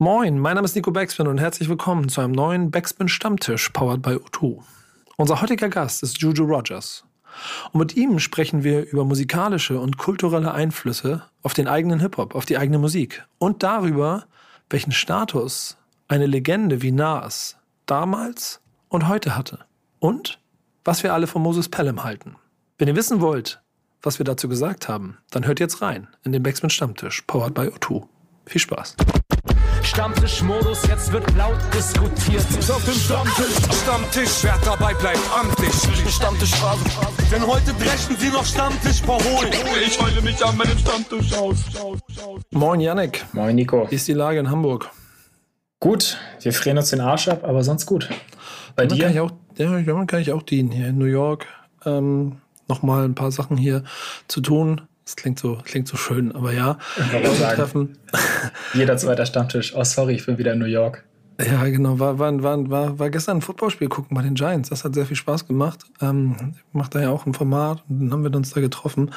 Moin, mein Name ist Nico Backspin und herzlich willkommen zu einem neuen Backspin Stammtisch powered by O2. Unser heutiger Gast ist Juju Rogers. Und mit ihm sprechen wir über musikalische und kulturelle Einflüsse auf den eigenen Hip-Hop, auf die eigene Musik und darüber, welchen Status eine Legende wie Nas damals und heute hatte. Und was wir alle von Moses Pelham halten. Wenn ihr wissen wollt, was wir dazu gesagt haben, dann hört jetzt rein in den Backspin Stammtisch, powered by O2. Viel Spaß. Stammtischmodus, jetzt wird laut diskutiert. Auf dem Stammtisch, Stammtisch, wer dabei bleibt, amtlich. Stammtischphase. Denn heute brechen sie noch Stammtisch verholen. Ich heule mich an meinem Stammtisch aus. Moin Yannick. Moin Nico. Wie ist die Lage in Hamburg? Gut, wir frieren uns den Arsch ab, aber sonst gut. Bei Damit dir? Kann ich auch, ja, kann ich auch dienen hier in New York. Ähm, Nochmal ein paar Sachen hier zu tun. Das klingt so, klingt so schön, aber ja. Treffen. Jeder zweite Stammtisch. Oh, sorry, ich bin wieder in New York. Ja, genau. War, war, war, war, war gestern ein Footballspiel gucken bei den Giants. Das hat sehr viel Spaß gemacht. Ähm, ich mache da ja auch ein Format und dann haben wir uns da getroffen.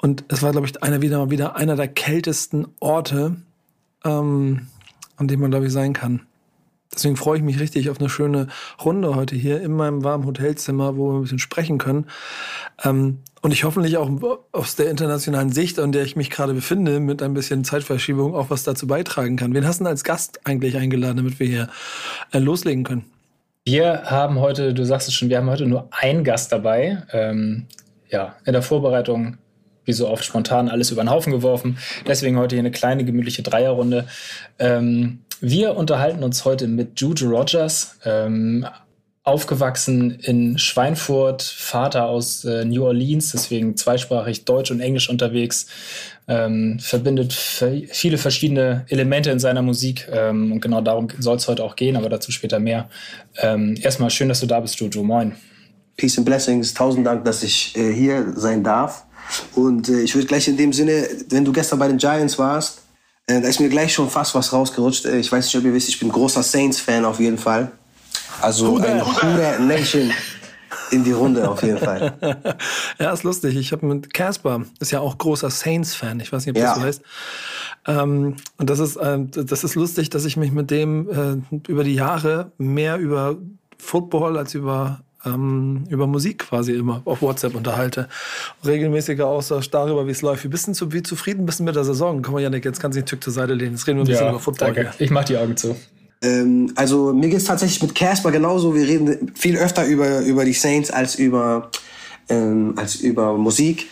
Und es war, glaube ich, einer wieder, wieder einer der kältesten Orte, ähm, an dem man, glaube ich, sein kann. Deswegen freue ich mich richtig auf eine schöne Runde heute hier in meinem warmen Hotelzimmer, wo wir ein bisschen sprechen können. Ähm, und ich hoffentlich auch aus der internationalen Sicht, an der ich mich gerade befinde, mit ein bisschen Zeitverschiebung auch was dazu beitragen kann. Wen hast du denn als Gast eigentlich eingeladen, damit wir hier äh, loslegen können? Wir haben heute, du sagst es schon, wir haben heute nur einen Gast dabei. Ähm, ja, in der Vorbereitung, wie so oft spontan, alles über den Haufen geworfen. Deswegen heute hier eine kleine, gemütliche Dreierrunde. Ähm, wir unterhalten uns heute mit Juju Rogers, ähm, aufgewachsen in Schweinfurt, Vater aus äh, New Orleans, deswegen zweisprachig Deutsch und Englisch unterwegs, ähm, verbindet viele verschiedene Elemente in seiner Musik ähm, und genau darum soll es heute auch gehen, aber dazu später mehr. Ähm, erstmal schön, dass du da bist, Juju. Moin. Peace and Blessings. Tausend Dank, dass ich äh, hier sein darf. Und äh, ich würde gleich in dem Sinne, wenn du gestern bei den Giants warst, äh, da ist mir gleich schon fast was rausgerutscht. Äh, ich weiß nicht, ob ihr wisst, ich bin großer Saints-Fan auf jeden Fall. Also eine Huda Nation in die Runde auf jeden Fall. ja, ist lustig. Ich habe mit Casper, ist ja auch großer Saints-Fan. Ich weiß nicht, ob Ja. das so heißt. Ähm, und das ist, ähm, das ist lustig, dass ich mich mit dem äh, über die Jahre mehr über Football als über ähm, über Musik quasi immer auf WhatsApp unterhalte. Regelmäßiger Austausch darüber, wie es läuft. Wie bist du wie zufrieden bist du mit der Saison? Komm mal, Janik, jetzt kannst du den Tück zur Seite lehnen. Jetzt reden wir ein bisschen über Football. danke. Ich mach die Augen zu. Ähm, also mir geht's tatsächlich mit Casper genauso. Wir reden viel öfter über, über die Saints als über, ähm, als über Musik.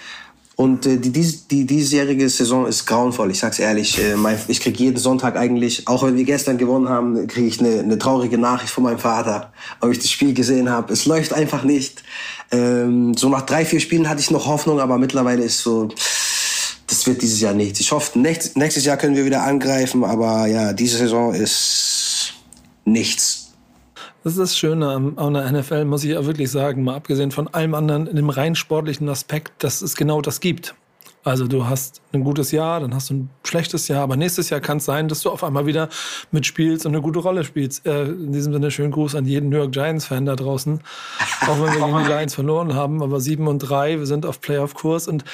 Und äh, die, dies, die diesjährige Saison ist grauenvoll, ich sag's ehrlich. Äh, mein, ich krieg jeden Sonntag eigentlich, auch wenn wir gestern gewonnen haben, kriege ich eine, eine traurige Nachricht von meinem Vater, ob ich das Spiel gesehen habe. Es läuft einfach nicht. Ähm, so nach drei, vier Spielen hatte ich noch Hoffnung, aber mittlerweile ist so, das wird dieses Jahr nichts. Ich hoffe, nächstes Jahr können wir wieder angreifen, aber ja, diese Saison ist nichts. Das ist das Schöne an, der NFL, muss ich auch wirklich sagen, mal abgesehen von allem anderen, in dem rein sportlichen Aspekt, dass es genau das gibt. Also du hast ein gutes Jahr, dann hast du ein schlechtes Jahr, aber nächstes Jahr kann es sein, dass du auf einmal wieder mitspielst und eine gute Rolle spielst. Äh, in diesem Sinne schönen Gruß an jeden New York Giants-Fan da draußen. Auch wenn wir gegen die Giants verloren haben, aber 7 und 3, wir sind auf Playoff-Kurs und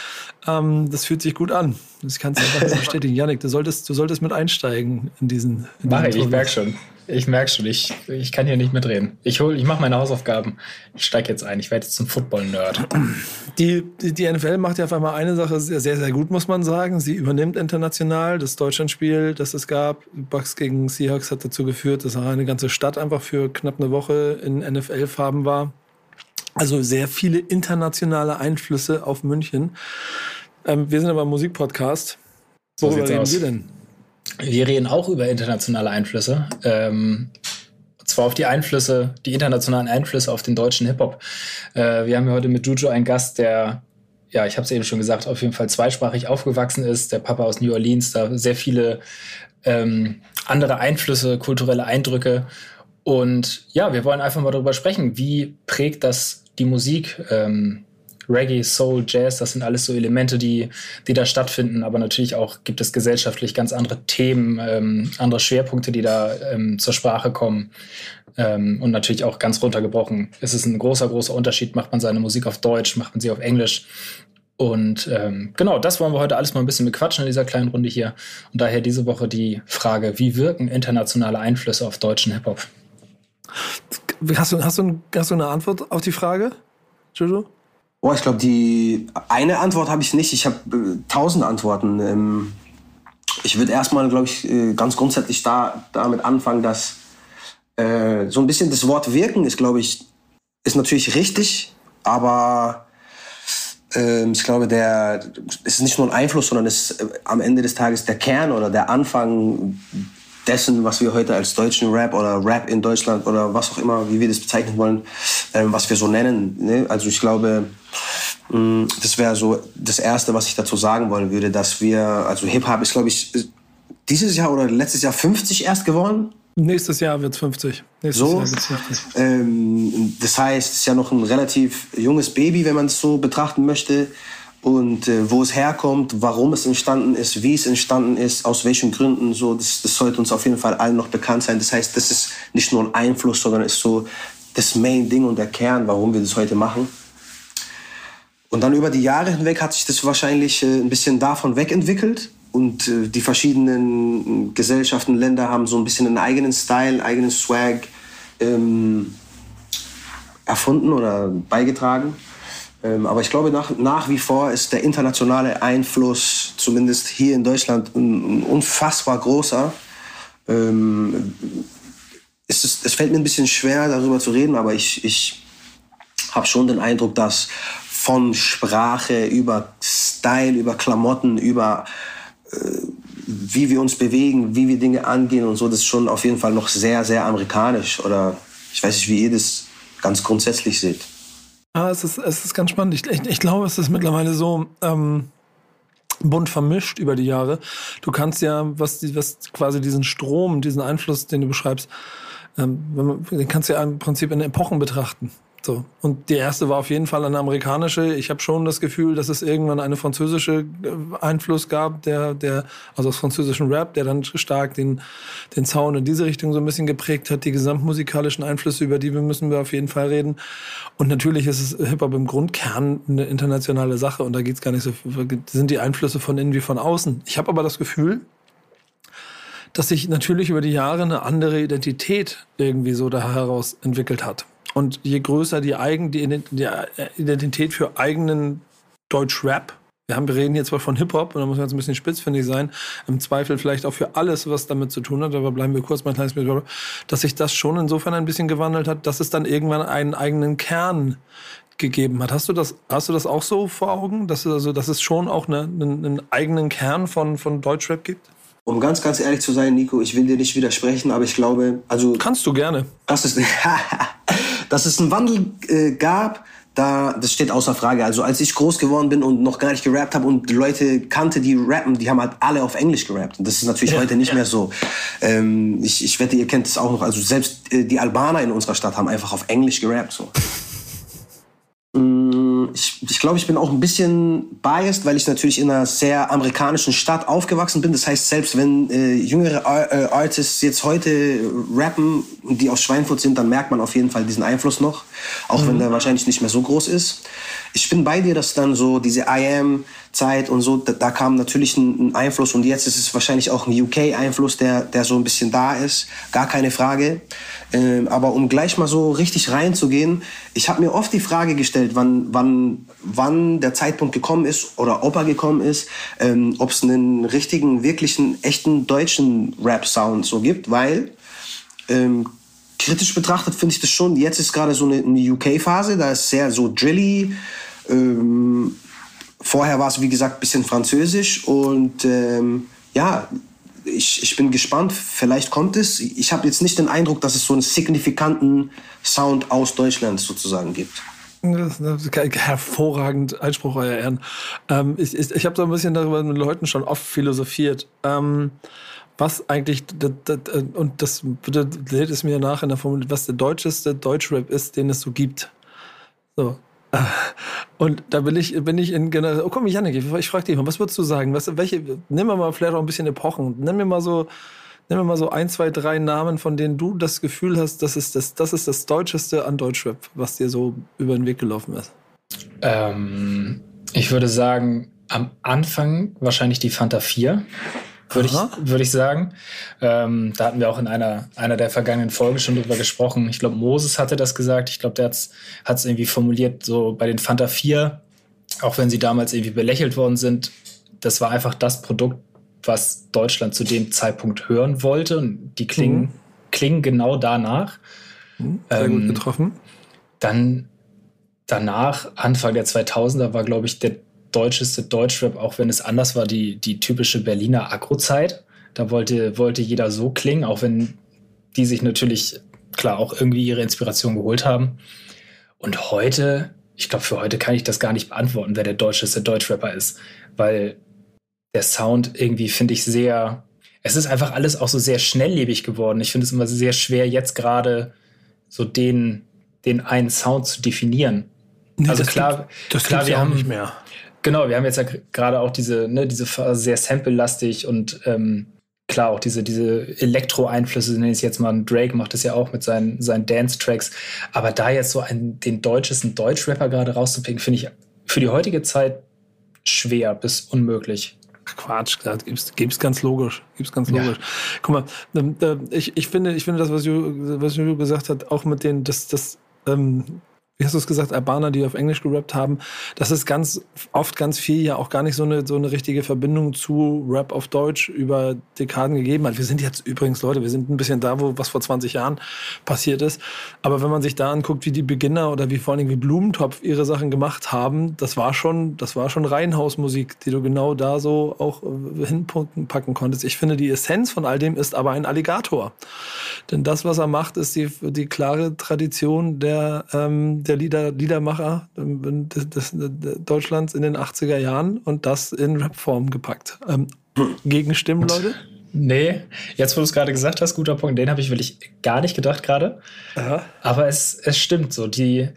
ähm, das fühlt sich gut an. Das kannst du einfach bestätigen. Janik, du solltest, du solltest mit einsteigen in diesen. In Mach diesen ich, ich Turnier. merk schon. Ich merk schon, ich, ich kann hier nicht mitreden. Ich hol, ich mache meine Hausaufgaben. Ich steig jetzt ein. Ich werde jetzt zum Football-Nerd. Die, die, die NFL macht ja auf einmal eine Sache sehr, sehr, gut, muss man sagen. Sie übernimmt international das Deutschlandspiel, das es gab. Bucks gegen Seahawks hat dazu geführt, dass eine ganze Stadt einfach für knapp eine Woche in NFL-Farben war. Also sehr viele internationale Einflüsse auf München. Ähm, wir sind aber ein Musikpodcast. So Worüber sieht's reden aus. wir denn? Wir reden auch über internationale Einflüsse. Ähm, zwar auf die Einflüsse, die internationalen Einflüsse auf den deutschen Hip-Hop. Äh, wir haben ja heute mit Juju einen Gast, der, ja, ich habe es eben schon gesagt, auf jeden Fall zweisprachig aufgewachsen ist. Der Papa aus New Orleans, da sehr viele ähm, andere Einflüsse, kulturelle Eindrücke. Und ja, wir wollen einfach mal darüber sprechen, wie prägt das die Musik? Ähm, Reggae, Soul, Jazz, das sind alles so Elemente, die, die da stattfinden. Aber natürlich auch gibt es gesellschaftlich ganz andere Themen, ähm, andere Schwerpunkte, die da ähm, zur Sprache kommen. Ähm, und natürlich auch ganz runtergebrochen. Es ist ein großer, großer Unterschied. Macht man seine Musik auf Deutsch, macht man sie auf Englisch? Und ähm, genau, das wollen wir heute alles mal ein bisschen bequatschen in dieser kleinen Runde hier. Und daher diese Woche die Frage, wie wirken internationale Einflüsse auf deutschen Hip-Hop? Hast du, hast, du, hast du eine Antwort auf die Frage, Jojo? Oh, ich glaube, die eine Antwort habe ich nicht. Ich habe äh, tausend Antworten. Ähm, ich würde erstmal, glaube ich, äh, ganz grundsätzlich da, damit anfangen, dass äh, so ein bisschen das Wort wirken ist, glaube ich, ist natürlich richtig, aber äh, ich glaube, der es ist nicht nur ein Einfluss, sondern es ist äh, am Ende des Tages der Kern oder der Anfang dessen, was wir heute als deutschen Rap oder Rap in Deutschland oder was auch immer, wie wir das bezeichnen wollen, äh, was wir so nennen. Ne? Also ich glaube, das wäre so das Erste, was ich dazu sagen wollen würde, dass wir, also Hip-Hop ist, glaube ich, dieses Jahr oder letztes Jahr 50 erst geworden. Nächstes Jahr wird es 50. Nächstes so, Jahr wird's 50. Ähm, das heißt, es ist ja noch ein relativ junges Baby, wenn man es so betrachten möchte und äh, wo es herkommt, warum es entstanden ist, wie es entstanden ist, aus welchen Gründen, so, das, das sollte uns auf jeden Fall allen noch bekannt sein. Das heißt, das ist nicht nur ein Einfluss, sondern ist so das Main-Ding und der Kern, warum wir das heute machen. Und dann über die Jahre hinweg hat sich das wahrscheinlich äh, ein bisschen davon wegentwickelt. Und äh, die verschiedenen Gesellschaften, Länder haben so ein bisschen einen eigenen Style, einen eigenen Swag ähm, erfunden oder beigetragen. Ähm, aber ich glaube, nach, nach wie vor ist der internationale Einfluss, zumindest hier in Deutschland, ein unfassbar großer. Ähm, es, ist, es fällt mir ein bisschen schwer, darüber zu reden, aber ich, ich habe schon den Eindruck, dass von Sprache über Style, über Klamotten, über äh, wie wir uns bewegen, wie wir Dinge angehen und so, das ist schon auf jeden Fall noch sehr, sehr amerikanisch. Oder ich weiß nicht, wie ihr das ganz grundsätzlich seht. Ah, es ist, es ist ganz spannend. Ich, ich, ich glaube, es ist mittlerweile so ähm, bunt vermischt über die Jahre. Du kannst ja, was, was quasi diesen Strom, diesen Einfluss, den du beschreibst, ähm, den kannst du ja im Prinzip in Epochen betrachten. So. Und die erste war auf jeden Fall eine amerikanische. Ich habe schon das Gefühl, dass es irgendwann eine französische äh, Einfluss gab, der, der, also aus französischen Rap, der dann stark den, den Sound in diese Richtung so ein bisschen geprägt hat. Die gesamtmusikalischen Einflüsse, über die wir müssen wir auf jeden Fall reden. Und natürlich ist es Hip-Hop im Grundkern eine internationale Sache und da geht's gar nicht so, sind die Einflüsse von innen wie von außen. Ich habe aber das Gefühl, dass sich natürlich über die Jahre eine andere Identität irgendwie so da heraus entwickelt hat. Und je größer die, Eigen, die Identität für eigenen Deutsch-Rap, wir, haben, wir reden jetzt zwar von Hip-Hop, und da muss man jetzt ein bisschen spitzfindig sein, im Zweifel vielleicht auch für alles, was damit zu tun hat, aber bleiben wir kurz mal ein kleines bisschen, dass sich das schon insofern ein bisschen gewandelt hat, dass es dann irgendwann einen eigenen Kern gegeben hat. Hast du das, hast du das auch so vor Augen, dass, also, dass es schon auch eine, einen, einen eigenen Kern von, von Deutschrap gibt? Um ganz, ganz ehrlich zu sein, Nico, ich will dir nicht widersprechen, aber ich glaube, also. Kannst du gerne. Das ist, dass es einen Wandel äh, gab, da, das steht außer Frage. Also als ich groß geworden bin und noch gar nicht gerappt habe und Leute kannte, die rappen, die haben halt alle auf Englisch gerappt. Und das ist natürlich ja, heute nicht ja. mehr so. Ähm, ich, ich wette, ihr kennt es auch noch. Also selbst äh, die Albaner in unserer Stadt haben einfach auf Englisch gerappt. So. Mm, ich, ich glaube, ich bin auch ein bisschen biased, weil ich natürlich in einer sehr amerikanischen Stadt aufgewachsen bin. Das heißt, selbst wenn äh, jüngere äh, Artists jetzt heute rappen, die aus Schweinfurt sind, dann merkt man auf jeden Fall diesen Einfluss noch, auch mhm. wenn der wahrscheinlich nicht mehr so groß ist. Ich bin bei dir, dass dann so diese I Am Zeit und so, da, da kam natürlich ein, ein, Einfluss und jetzt ist es wahrscheinlich auch ein UK-Einfluss, der, der so ein bisschen da ist, gar keine Frage. Ähm, aber um gleich mal so richtig reinzugehen, ich habe mir oft die Frage gestellt, wann, wann, wann der Zeitpunkt gekommen ist oder ob er gekommen ist, ähm, ob es einen richtigen, wirklichen, echten deutschen Rap-Sound so gibt, weil ähm, kritisch betrachtet finde ich das schon, jetzt ist gerade so eine, eine UK-Phase, da ist sehr so drilly, ähm, vorher war es, wie gesagt, ein bisschen französisch und ähm, ja, ich, ich bin gespannt, vielleicht kommt es. Ich habe jetzt nicht den Eindruck, dass es so einen signifikanten Sound aus Deutschland sozusagen gibt. Hervorragend Einspruch, euer Ehren. Ähm, ich ich, ich habe so ein bisschen darüber mit Leuten schon oft philosophiert. Ähm, was eigentlich, das, das, und das lädt es mir nach in der Formel, was der deutscheste Deutschrap ist, den es so gibt. So, und da bin ich, bin ich in generell. Oh komm, Janik, ich, ich frage dich mal, was würdest du sagen? Was, welche, nimm mal vielleicht auch ein bisschen Epochen. Nimm mir mal so, nimm mir mal so ein, zwei, drei Namen, von denen du das Gefühl hast, das ist das, das ist das Deutscheste an Deutschrap, was dir so über den Weg gelaufen ist. Ähm, Ich würde sagen, am Anfang wahrscheinlich die Fanta 4 würde ich, würde ich sagen. Ähm, da hatten wir auch in einer, einer der vergangenen Folgen schon drüber gesprochen. Ich glaube, Moses hatte das gesagt. Ich glaube, der hat es irgendwie formuliert, so bei den Fanta 4, auch wenn sie damals irgendwie belächelt worden sind, das war einfach das Produkt, was Deutschland zu dem Zeitpunkt hören wollte. Und die klingen, mhm. klingen genau danach. Mhm, sehr ähm, gut getroffen. Dann danach, Anfang der 2000er, war, glaube ich, der deutscheste Deutschrap, auch wenn es anders war, die, die typische Berliner Agro-Zeit. Da wollte, wollte jeder so klingen, auch wenn die sich natürlich, klar, auch irgendwie ihre Inspiration geholt haben. Und heute, ich glaube, für heute kann ich das gar nicht beantworten, wer der deutscheste Deutschrapper ist, weil der Sound irgendwie, finde ich, sehr, es ist einfach alles auch so sehr schnelllebig geworden. Ich finde es immer sehr schwer, jetzt gerade so den, den einen Sound zu definieren. Nee, also klar, gibt, das klar, wir haben nicht mehr. Genau, wir haben jetzt ja gerade auch diese, ne, diese sehr sample-lastig und ähm, klar auch diese, diese Elektro-Einflüsse, nenne ich es jetzt mal. Drake macht das ja auch mit seinen, seinen Dance-Tracks. Aber da jetzt so einen, den deutschesten Deutsch-Rapper gerade rauszupicken, finde ich für die heutige Zeit schwer bis unmöglich. Quatsch, das gibt's, gibt's ganz logisch. Gibt's ganz logisch. Ja. Guck mal, ähm, ich, ich finde, ich finde das, was Ju, was Ju gesagt hat, auch mit den, das, das, ähm, wie hast du es gesagt, Albaner, die auf Englisch gerappt haben, das ist ganz oft ganz viel ja auch gar nicht so eine, so eine richtige Verbindung zu Rap auf Deutsch über Dekaden gegeben hat. Wir sind jetzt übrigens, Leute, wir sind ein bisschen da, wo was vor 20 Jahren passiert ist. Aber wenn man sich da anguckt, wie die Beginner oder wie vor allen Dingen wie Blumentopf ihre Sachen gemacht haben, das war schon, das war schon Reihenhausmusik, die du genau da so auch hinpacken konntest. Ich finde, die Essenz von all dem ist aber ein Alligator. Denn das, was er macht, ist die, die klare Tradition der, ähm, der Lieder, Liedermacher des, des, des Deutschlands in den 80er Jahren und das in Rapform gepackt. Ähm, Gegenstimmen, Leute? Nee, jetzt wo du es gerade gesagt hast, guter Punkt, den habe ich wirklich gar nicht gedacht gerade. Aber es, es stimmt so. Die,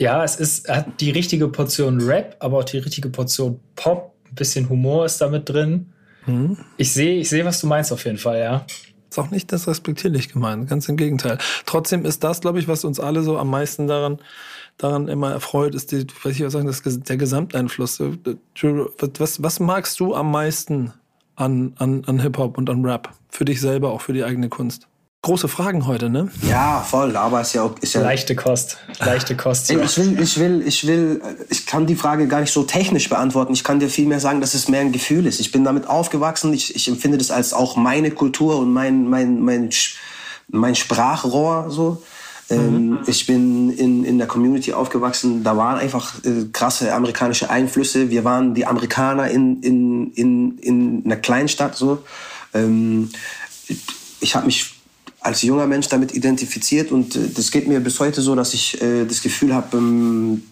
ja, es ist, hat die richtige Portion Rap, aber auch die richtige Portion Pop. Ein bisschen Humor ist damit drin. Hm. Ich sehe, ich sehe, was du meinst auf jeden Fall, ja. Ist auch nicht das respektierlich gemeint, ganz im Gegenteil. Trotzdem ist das, glaube ich, was uns alle so am meisten daran, daran immer erfreut, ist die, weiß ich was sagen, das, der Gesamteinfluss. Was, was magst du am meisten an, an, an Hip-Hop und an Rap? Für dich selber, auch für die eigene Kunst? Große Fragen heute, ne? Ja, voll, aber ist ja auch. Ist ja leichte Kost. Leichte Kost. Ja. Ich will, ich will, ich will, ich kann die Frage gar nicht so technisch beantworten. Ich kann dir vielmehr sagen, dass es mehr ein Gefühl ist. Ich bin damit aufgewachsen. Ich, ich empfinde das als auch meine Kultur und mein, mein, mein, mein Sprachrohr, so. Ähm, mhm. Ich bin in, in der Community aufgewachsen. Da waren einfach äh, krasse amerikanische Einflüsse. Wir waren die Amerikaner in, in, in, in einer Kleinstadt, so. Ähm, ich habe mich als junger Mensch damit identifiziert und äh, das geht mir bis heute so, dass ich äh, das Gefühl habe, ähm,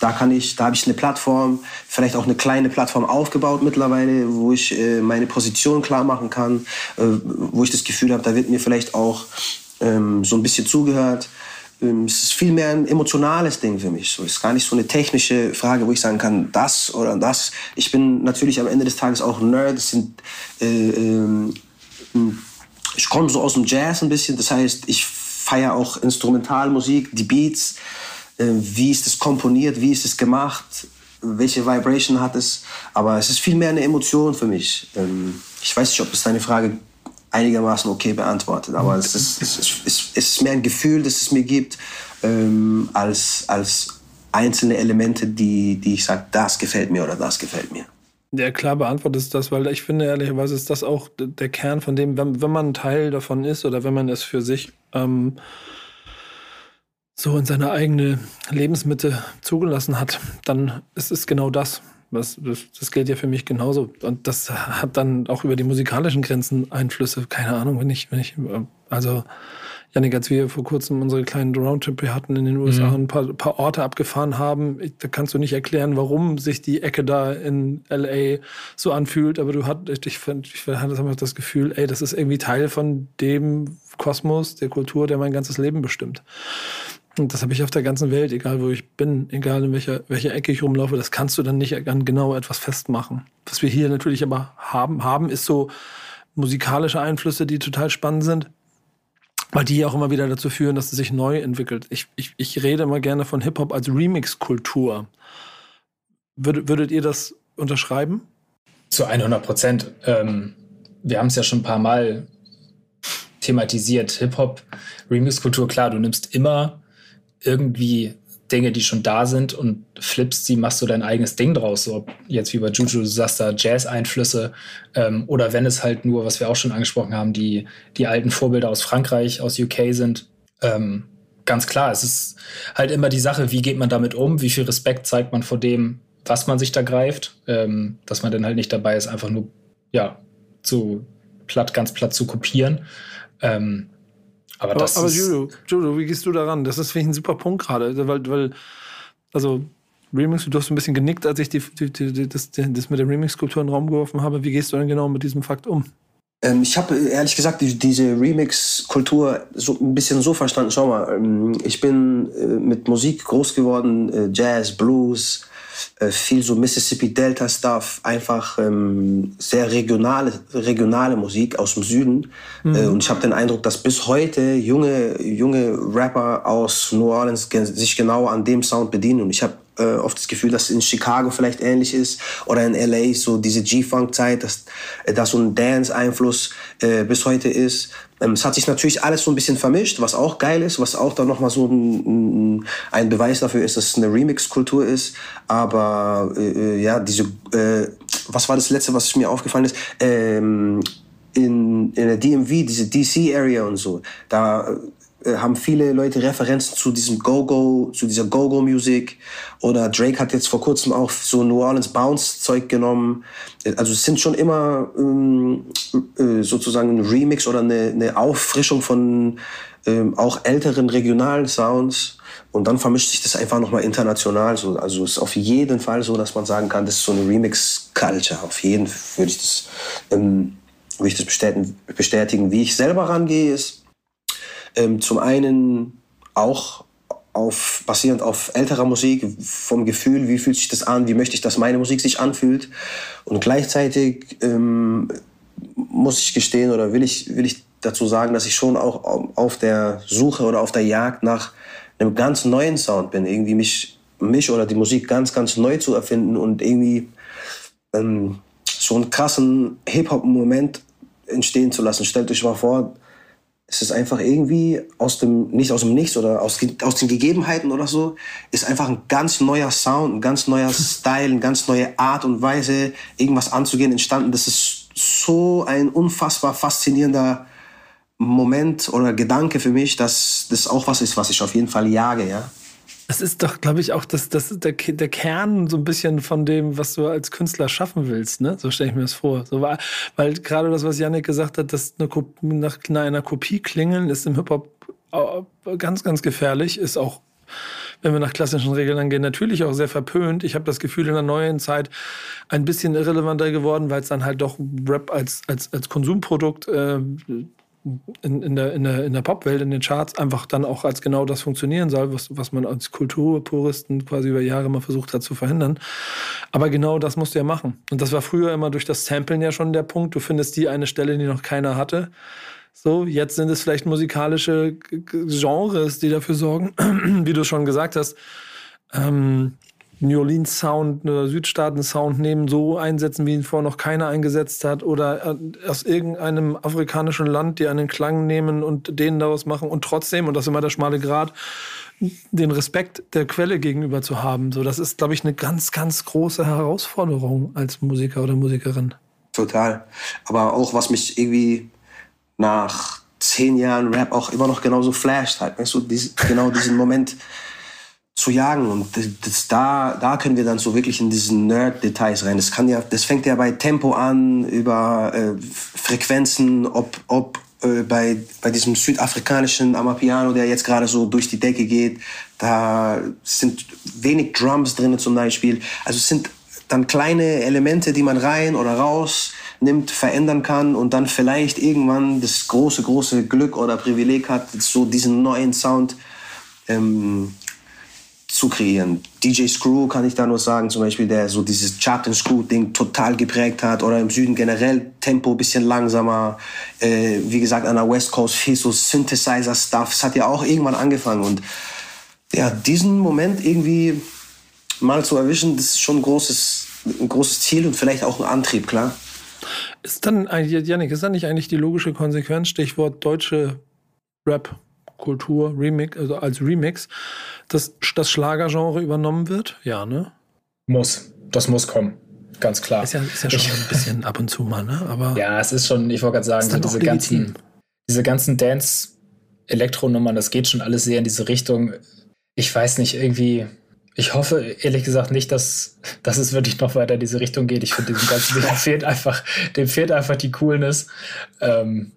da kann ich, da habe ich eine Plattform, vielleicht auch eine kleine Plattform aufgebaut mittlerweile, wo ich äh, meine Position klar machen kann, äh, wo ich das Gefühl habe, da wird mir vielleicht auch ähm, so ein bisschen zugehört. Ähm, es ist viel mehr ein emotionales Ding für mich. So, es ist gar nicht so eine technische Frage, wo ich sagen kann, das oder das. Ich bin natürlich am Ende des Tages auch ein Nerd. Es sind äh, ähm, ich komme so aus dem Jazz ein bisschen, das heißt, ich feiere auch Instrumentalmusik, die Beats, äh, wie ist es komponiert, wie ist es gemacht, welche Vibration hat es, aber es ist viel mehr eine Emotion für mich. Ähm, ich weiß nicht, ob es deine Frage einigermaßen okay beantwortet, aber es ist, es ist, es ist mehr ein Gefühl, das es mir gibt, ähm, als, als einzelne Elemente, die, die ich sage, das gefällt mir oder das gefällt mir. Ja, klar beantwortet ist das, weil ich finde, ehrlicherweise ist das auch der Kern von dem, wenn, wenn man Teil davon ist oder wenn man es für sich ähm, so in seine eigene Lebensmitte zugelassen hat, dann ist es genau das. Das, das, das gilt ja für mich genauso. Und das hat dann auch über die musikalischen Grenzen Einflüsse. Keine Ahnung, wenn ich, wenn ich, also Janik, als wir vor kurzem unsere kleinen Roundtrip hatten in den USA mhm. ein paar, paar, Orte abgefahren haben, da kannst du nicht erklären, warum sich die Ecke da in LA so anfühlt, aber du hattest, ich, ich, ich hatte einfach das Gefühl, ey, das ist irgendwie Teil von dem Kosmos, der Kultur, der mein ganzes Leben bestimmt. Und das habe ich auf der ganzen Welt, egal wo ich bin, egal in welcher, welcher Ecke ich rumlaufe, das kannst du dann nicht an genau etwas festmachen. Was wir hier natürlich aber haben, haben ist so musikalische Einflüsse, die total spannend sind weil die auch immer wieder dazu führen, dass es sich neu entwickelt. Ich, ich, ich rede immer gerne von Hip-Hop als Remix-Kultur. Würdet, würdet ihr das unterschreiben? Zu 100 Prozent. Ähm, wir haben es ja schon ein paar Mal thematisiert. Hip-Hop, Remix-Kultur, klar, du nimmst immer irgendwie Dinge, die schon da sind und flippst sie, machst du dein eigenes Ding draus. So jetzt wie bei Juju, du sagst da Jazz-Einflüsse ähm, oder wenn es halt nur, was wir auch schon angesprochen haben, die, die alten Vorbilder aus Frankreich, aus UK sind. Ähm, ganz klar, es ist halt immer die Sache, wie geht man damit um, wie viel Respekt zeigt man vor dem, was man sich da greift, ähm, dass man dann halt nicht dabei ist, einfach nur, ja, zu platt, ganz platt zu kopieren. Ähm, aber, aber das aber Judo, Judo, wie gehst du daran? Das ist für mich ein super Punkt gerade, weil, weil also Remix, du hast ein bisschen genickt, als ich die, die, die, das, das mit der Remix-Kultur in den Raum geworfen habe. Wie gehst du denn genau mit diesem Fakt um? Ähm, ich habe ehrlich gesagt die, diese Remix-Kultur so ein bisschen so verstanden. Schau mal, ähm, ich bin äh, mit Musik groß geworden, äh, Jazz, Blues, äh, viel so Mississippi Delta Stuff, einfach ähm, sehr regionale, regionale Musik aus dem Süden. Mhm. Äh, und ich habe den Eindruck, dass bis heute junge, junge Rapper aus New Orleans sich genau an dem Sound bedienen. Und ich habe äh, oft das Gefühl, dass in Chicago vielleicht ähnlich ist oder in LA so diese G-Funk-Zeit, dass äh, da so ein Dance-Einfluss äh, bis heute ist. Ähm, es hat sich natürlich alles so ein bisschen vermischt, was auch geil ist, was auch dann nochmal so ein, ein, Beweis dafür ist, dass es eine Remix-Kultur ist. Aber äh, äh, ja, diese, äh, was war das letzte, was mir aufgefallen ist? Ähm, in, in der DMV, diese DC-Area und so, da haben viele Leute Referenzen zu diesem Go-Go, zu dieser Go-Go-Musik. Oder Drake hat jetzt vor kurzem auch so New Orleans Bounce-Zeug genommen. Äh, also es sind schon immer ähm, äh, sozusagen ein Remix oder eine, eine Auffrischung von ähm, auch älteren regionalen Sounds. Und dann vermischt sich das einfach nochmal international. So. Also es ist auf jeden Fall so, dass man sagen kann, das ist so eine Remix-Culture. Auf jeden würde ich das, ähm, würde ich das bestätigen. Wie ich selber rangehe, ist, ähm, zum einen auch auf, basierend auf älterer Musik, vom Gefühl, wie fühlt sich das an, wie möchte ich, dass meine Musik sich anfühlt. Und gleichzeitig ähm, muss ich gestehen oder will ich, will ich dazu sagen, dass ich schon auch auf der Suche oder auf der Jagd nach einem ganz neuen Sound bin. Irgendwie mich, mich oder die Musik ganz, ganz neu zu erfinden und irgendwie ähm, so einen krassen Hip-Hop-Moment entstehen zu lassen. Stellt euch mal vor, es ist einfach irgendwie aus dem, nicht aus dem Nichts oder aus, aus den Gegebenheiten oder so, ist einfach ein ganz neuer Sound, ein ganz neuer Style, eine ganz neue Art und Weise, irgendwas anzugehen, entstanden. Das ist so ein unfassbar faszinierender Moment oder Gedanke für mich, dass das auch was ist, was ich auf jeden Fall jage, ja. Das ist doch, glaube ich, auch das, das der, der Kern so ein bisschen von dem, was du als Künstler schaffen willst. Ne? So stelle ich mir das vor. So, weil, weil gerade das, was Yannick gesagt hat, dass eine Kopie, nach einer Kopie klingeln, ist im Hip-Hop ganz, ganz gefährlich. Ist auch, wenn wir nach klassischen Regeln angehen, natürlich auch sehr verpönt. Ich habe das Gefühl, in der neuen Zeit ein bisschen irrelevanter geworden, weil es dann halt doch Rap als, als, als Konsumprodukt äh, in, in, der, in, der, in der Popwelt, in den Charts einfach dann auch als genau das funktionieren soll, was, was man als Kulturpuristen quasi über Jahre mal versucht hat zu verhindern. Aber genau das musst du ja machen. Und das war früher immer durch das Samplen ja schon der Punkt. Du findest die eine Stelle, die noch keiner hatte. So, jetzt sind es vielleicht musikalische Genres, die dafür sorgen, wie du schon gesagt hast, ähm, New Orleans Sound oder Südstaaten Sound nehmen, so einsetzen, wie ihn vorher noch keiner eingesetzt hat, oder äh, aus irgendeinem afrikanischen Land, die einen Klang nehmen und den daraus machen und trotzdem, und das ist immer der schmale Grad, den Respekt der Quelle gegenüber zu haben. So, das ist, glaube ich, eine ganz, ganz große Herausforderung als Musiker oder Musikerin. Total. Aber auch, was mich irgendwie nach zehn Jahren Rap auch immer noch genauso flasht, halt, weißt du, dies, genau diesen Moment, zu jagen. Und das, da, da können wir dann so wirklich in diesen Nerd-Details rein. Das, kann ja, das fängt ja bei Tempo an, über äh, Frequenzen, ob, ob äh, bei, bei diesem südafrikanischen Amapiano, der jetzt gerade so durch die Decke geht, da sind wenig Drums drin zum Beispiel. Also es sind dann kleine Elemente, die man rein oder raus nimmt, verändern kann und dann vielleicht irgendwann das große, große Glück oder Privileg hat, so diesen neuen Sound ähm, zu kreieren. DJ Screw kann ich da nur sagen, zum Beispiel, der so dieses Chart and Screw Ding total geprägt hat oder im Süden generell Tempo bisschen langsamer. Äh, wie gesagt, an der West Coast viel so Synthesizer Stuff. Es hat ja auch irgendwann angefangen und ja, diesen Moment irgendwie mal zu erwischen, das ist schon ein großes, ein großes Ziel und vielleicht auch ein Antrieb, klar. Ist dann eigentlich, Janik, ist dann nicht eigentlich die logische Konsequenz, Stichwort deutsche Rap-Kultur, Remix, also als Remix, dass das Schlagergenre übernommen wird? Ja, ne? Muss. Das muss kommen. Ganz klar. Ist ja, ist ja schon ich, ein bisschen ab und zu mal, ne? Aber ja, es ist schon, ich wollte gerade sagen, so diese ganzen, diese ganzen Dance-Elektronummern, das geht schon alles sehr in diese Richtung. Ich weiß nicht, irgendwie, ich hoffe ehrlich gesagt nicht, dass, dass es wirklich noch weiter in diese Richtung geht. Ich finde, diesem ganzen Ding fehlt einfach, dem fehlt einfach die Coolness. Ähm,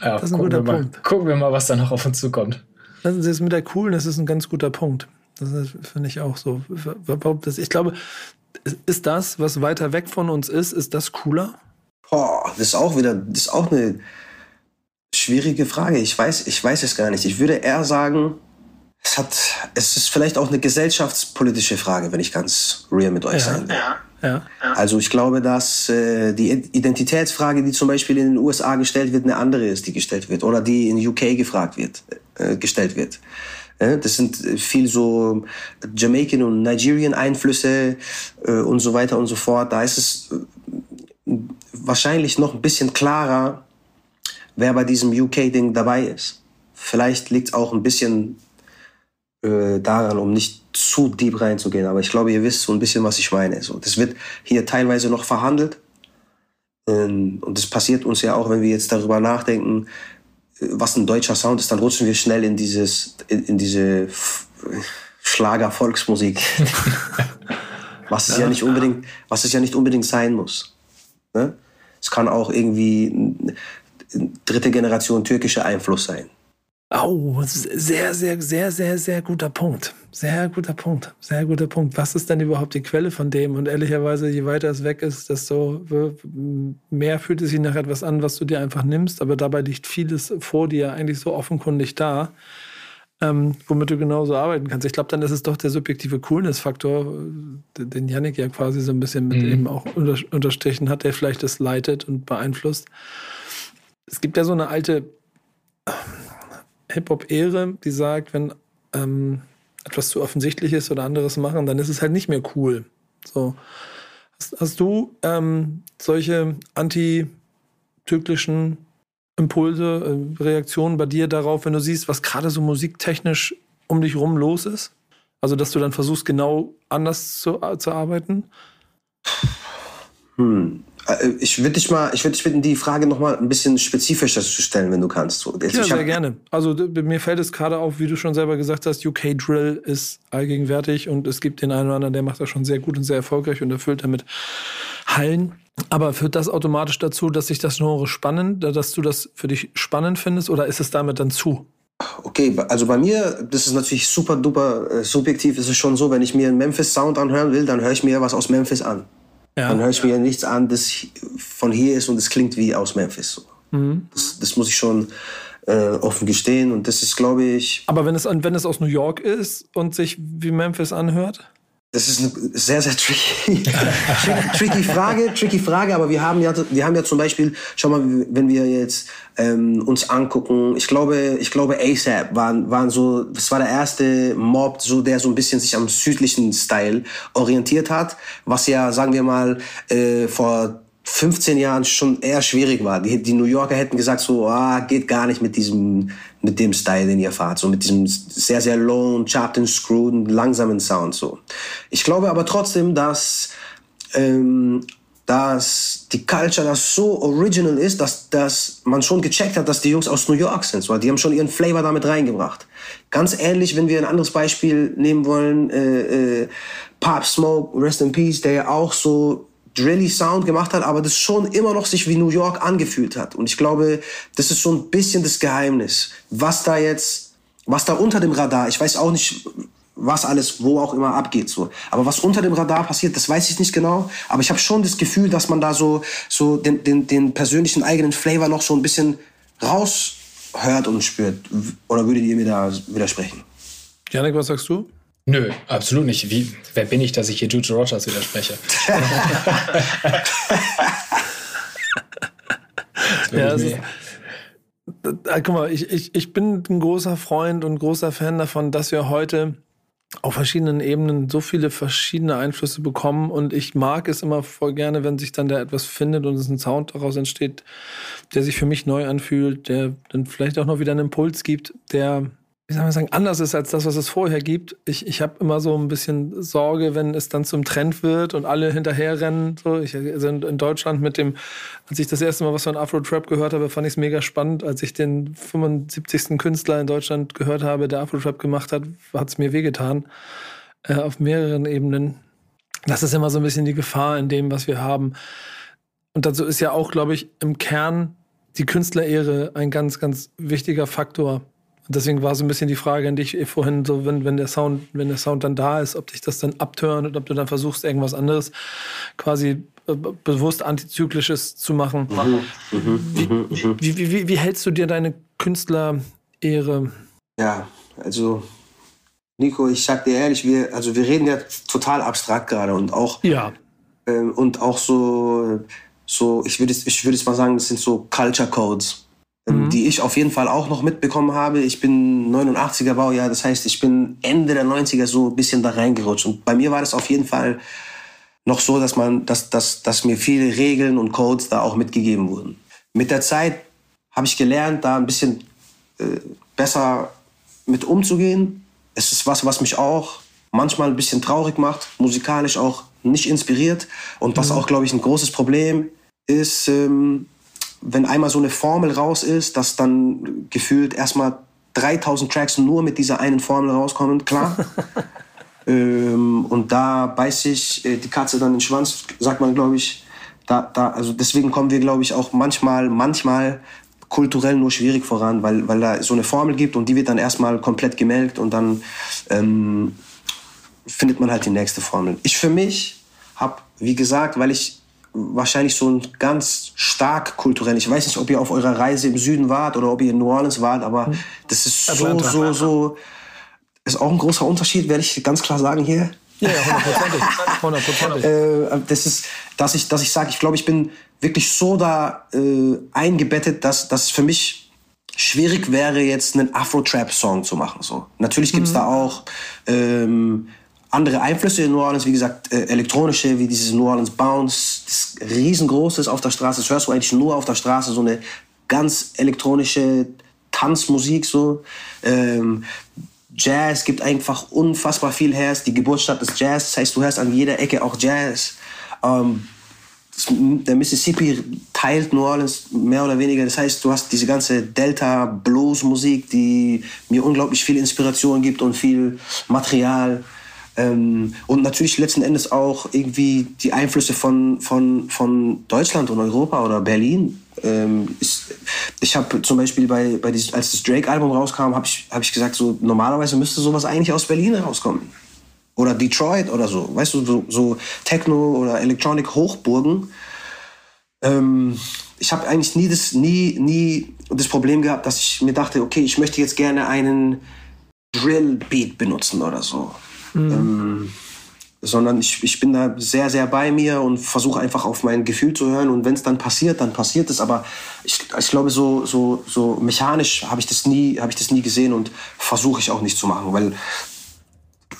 ja, das ist ein guter mal, Punkt. Gucken wir mal, was da noch auf uns zukommt. Lassen Sie es mit der Coolness ist ein ganz guter Punkt. Das finde ich auch so. Ich glaube, ist das, was weiter weg von uns ist, ist das cooler? Boah, das ist auch wieder, das ist auch eine schwierige Frage. Ich weiß, ich weiß es gar nicht. Ich würde eher sagen, es hat, es ist vielleicht auch eine gesellschaftspolitische Frage, wenn ich ganz real mit euch ja. sein will. Ja. Ja. Also ich glaube, dass äh, die Identitätsfrage, die zum Beispiel in den USA gestellt wird, eine andere ist, die gestellt wird oder die in UK gefragt wird, äh, gestellt wird. Das sind viel so Jamaican und Nigerian Einflüsse äh, und so weiter und so fort. Da ist es äh, wahrscheinlich noch ein bisschen klarer, wer bei diesem UK-Ding dabei ist. Vielleicht liegt es auch ein bisschen äh, daran, um nicht zu deep reinzugehen. Aber ich glaube, ihr wisst so ein bisschen, was ich meine. So, das wird hier teilweise noch verhandelt. Ähm, und das passiert uns ja auch, wenn wir jetzt darüber nachdenken, äh, was ein deutscher Sound ist, dann rutschen wir schnell in dieses, in, in diese Schlager-Volksmusik. was es ja. nicht unbedingt, was es ja nicht unbedingt sein muss. Ne? Es kann auch irgendwie dritte Generation türkischer Einfluss sein. Oh, sehr, sehr, sehr, sehr, sehr guter Punkt. Sehr guter Punkt. Sehr guter Punkt. Was ist denn überhaupt die Quelle von dem? Und ehrlicherweise, je weiter es weg ist, desto mehr fühlt es sich nach etwas an, was du dir einfach nimmst. Aber dabei liegt vieles vor dir eigentlich so offenkundig da, ähm, womit du genauso arbeiten kannst. Ich glaube, dann ist es doch der subjektive Coolness-Faktor, den Yannick ja quasi so ein bisschen mit mhm. eben auch unterstrichen hat, der vielleicht das leitet und beeinflusst. Es gibt ja so eine alte Hip-Hop-Ehre, die sagt, wenn ähm, etwas zu offensichtlich ist oder anderes machen, dann ist es halt nicht mehr cool. So. Hast, hast du ähm, solche antizyklischen Impulse, äh, Reaktionen bei dir darauf, wenn du siehst, was gerade so musiktechnisch um dich rum los ist? Also, dass du dann versuchst, genau anders zu, äh, zu arbeiten? Hm. Äh, ich würde dich mal, ich würde dich bitten, die Frage noch mal ein bisschen spezifischer zu stellen, wenn du kannst. Jetzt, ja, sehr gerne. Also mir fällt es gerade auf, wie du schon selber gesagt hast, UK Drill ist allgegenwärtig und es gibt den einen oder anderen, der macht das schon sehr gut und sehr erfolgreich und erfüllt damit Hallen. Aber führt das automatisch dazu, dass sich das Genre spannend, dass du das für dich spannend findest oder ist es damit dann zu? Okay, also bei mir, das ist natürlich super duper äh, subjektiv, ist es schon so, wenn ich mir einen Memphis Sound anhören will, dann höre ich mir was aus Memphis an. Ja. Dann höre ich mir nichts an, das von hier ist und es klingt wie aus Memphis. Mhm. Das, das, muss ich schon äh, offen gestehen und das ist, glaube ich. Aber wenn es, wenn es aus New York ist und sich wie Memphis anhört? Das ist eine sehr, sehr tricky, tricky Frage, tricky Frage, aber wir haben ja, wir haben ja zum Beispiel, schau mal, wenn wir jetzt ähm, uns angucken, ich glaube, ich glaube ASAP waren, waren so, das war der erste Mob, so der so ein bisschen sich am südlichen Style orientiert hat, was ja, sagen wir mal, äh, vor 15 Jahren schon eher schwierig war. Die, die New Yorker hätten gesagt so, ah, geht gar nicht mit diesem, mit dem Style, den ihr fahrt, so mit diesem sehr, sehr low, chopped and screwed, langsamen Sound, so. Ich glaube aber trotzdem, dass, ähm, dass die Culture das so original ist, dass, dass man schon gecheckt hat, dass die Jungs aus New York sind. So. Die haben schon ihren Flavor damit reingebracht. Ganz ähnlich, wenn wir ein anderes Beispiel nehmen wollen, äh, äh, Pop Smoke, Rest in Peace, der ja auch so drilly Sound gemacht hat, aber das schon immer noch sich wie New York angefühlt hat. Und ich glaube, das ist so ein bisschen das Geheimnis. Was da jetzt, was da unter dem Radar, ich weiß auch nicht, was alles, wo auch immer abgeht, so. Aber was unter dem Radar passiert, das weiß ich nicht genau. Aber ich habe schon das Gefühl, dass man da so, so den, den, den persönlichen eigenen Flavor noch so ein bisschen raushört und spürt. Oder würdet ihr mir da widersprechen? Janik, was sagst du? Nö, absolut nicht. Wie, wer bin ich, dass ich hier Juju Rogers widerspreche? ja, ist, guck mal, ich, ich, ich bin ein großer Freund und großer Fan davon, dass wir heute auf verschiedenen Ebenen so viele verschiedene Einflüsse bekommen und ich mag es immer voll gerne, wenn sich dann da etwas findet und es ein Sound daraus entsteht, der sich für mich neu anfühlt, der dann vielleicht auch noch wieder einen Impuls gibt, der wie soll man sagen, anders ist als das, was es vorher gibt. Ich, ich habe immer so ein bisschen Sorge, wenn es dann zum Trend wird und alle hinterherrennen. So, ich also in Deutschland mit dem, als ich das erste Mal was von Afro-Trap gehört habe, fand ich es mega spannend. Als ich den 75. Künstler in Deutschland gehört habe, der Afro-Trap gemacht hat, hat es mir wehgetan. Äh, auf mehreren Ebenen. Das ist immer so ein bisschen die Gefahr in dem, was wir haben. Und dazu ist ja auch, glaube ich, im Kern die Künstlerehre ein ganz, ganz wichtiger Faktor deswegen war so ein bisschen die Frage an dich vorhin, so wenn, wenn der Sound, wenn der Sound dann da ist, ob dich das dann abtönt und ob du dann versuchst, irgendwas anderes quasi äh, bewusst antizyklisches zu machen. Mhm. Mhm. Wie, mhm. Wie, wie, wie, wie hältst du dir deine Künstlerehre? Ja, also Nico, ich sag dir ehrlich, wir, also wir reden ja total abstrakt gerade und auch ja. Ähm, und auch so, so ich würde ich würde mal sagen, das sind so Culture Codes. Mhm. die ich auf jeden Fall auch noch mitbekommen habe. Ich bin 89er Baujahr, das heißt, ich bin Ende der 90er so ein bisschen da reingerutscht. Und bei mir war das auf jeden Fall noch so, dass man, dass, dass, dass mir viele Regeln und Codes da auch mitgegeben wurden. Mit der Zeit habe ich gelernt, da ein bisschen äh, besser mit umzugehen. Es ist was, was mich auch manchmal ein bisschen traurig macht, musikalisch auch nicht inspiriert. Und was mhm. auch, glaube ich, ein großes Problem ist, ähm, wenn einmal so eine Formel raus ist, dass dann gefühlt erstmal 3000 Tracks nur mit dieser einen Formel rauskommen, klar. ähm, und da beißt sich äh, die Katze dann den Schwanz, sagt man, glaube ich. Da, da, also deswegen kommen wir, glaube ich, auch manchmal, manchmal kulturell nur schwierig voran, weil, weil da so eine Formel gibt und die wird dann erstmal komplett gemelkt und dann ähm, findet man halt die nächste Formel. Ich für mich habe, wie gesagt, weil ich wahrscheinlich so ein ganz stark kulturell. Ich weiß nicht, ob ihr auf eurer Reise im Süden wart oder ob ihr in New Orleans wart, aber hm. das ist so, so, so, ist auch ein großer Unterschied, werde ich ganz klar sagen hier. Ja, hundertprozentig. äh, das ist, dass ich, dass ich sage, ich glaube, ich bin wirklich so da äh, eingebettet, dass das für mich schwierig wäre, jetzt einen Afro-Trap-Song zu machen. So. Natürlich gibt's mhm. da auch ähm, andere Einflüsse in New Orleans, wie gesagt, äh, elektronische, wie dieses New Orleans Bounce, das riesengroßes auf der Straße, das hörst du eigentlich nur auf der Straße, so eine ganz elektronische Tanzmusik, so. Ähm, Jazz gibt einfach unfassbar viel her, die Geburtsstadt des Jazz, das heißt, du hörst an jeder Ecke auch Jazz. Ähm, der Mississippi teilt New Orleans mehr oder weniger. Das heißt, du hast diese ganze Delta Blues Musik, die mir unglaublich viel Inspiration gibt und viel Material. Ähm, und natürlich letzten Endes auch irgendwie die Einflüsse von, von, von Deutschland und Europa oder Berlin. Ähm, ich ich habe zum Beispiel bei, bei dieses, als das Drake-Album rauskam, habe ich, hab ich gesagt, so normalerweise müsste sowas eigentlich aus Berlin rauskommen. Oder Detroit oder so. Weißt du, so, so Techno- oder Electronic-Hochburgen. Ähm, ich habe eigentlich nie das, nie, nie das Problem gehabt, dass ich mir dachte, okay, ich möchte jetzt gerne einen Drill-Beat benutzen oder so. Mhm. Ähm, sondern ich, ich bin da sehr, sehr bei mir und versuche einfach auf mein Gefühl zu hören. Und wenn es dann passiert, dann passiert es. Aber ich, ich glaube, so, so, so mechanisch habe ich, das nie, hab ich das nie gesehen und versuche ich auch nicht zu machen. Weil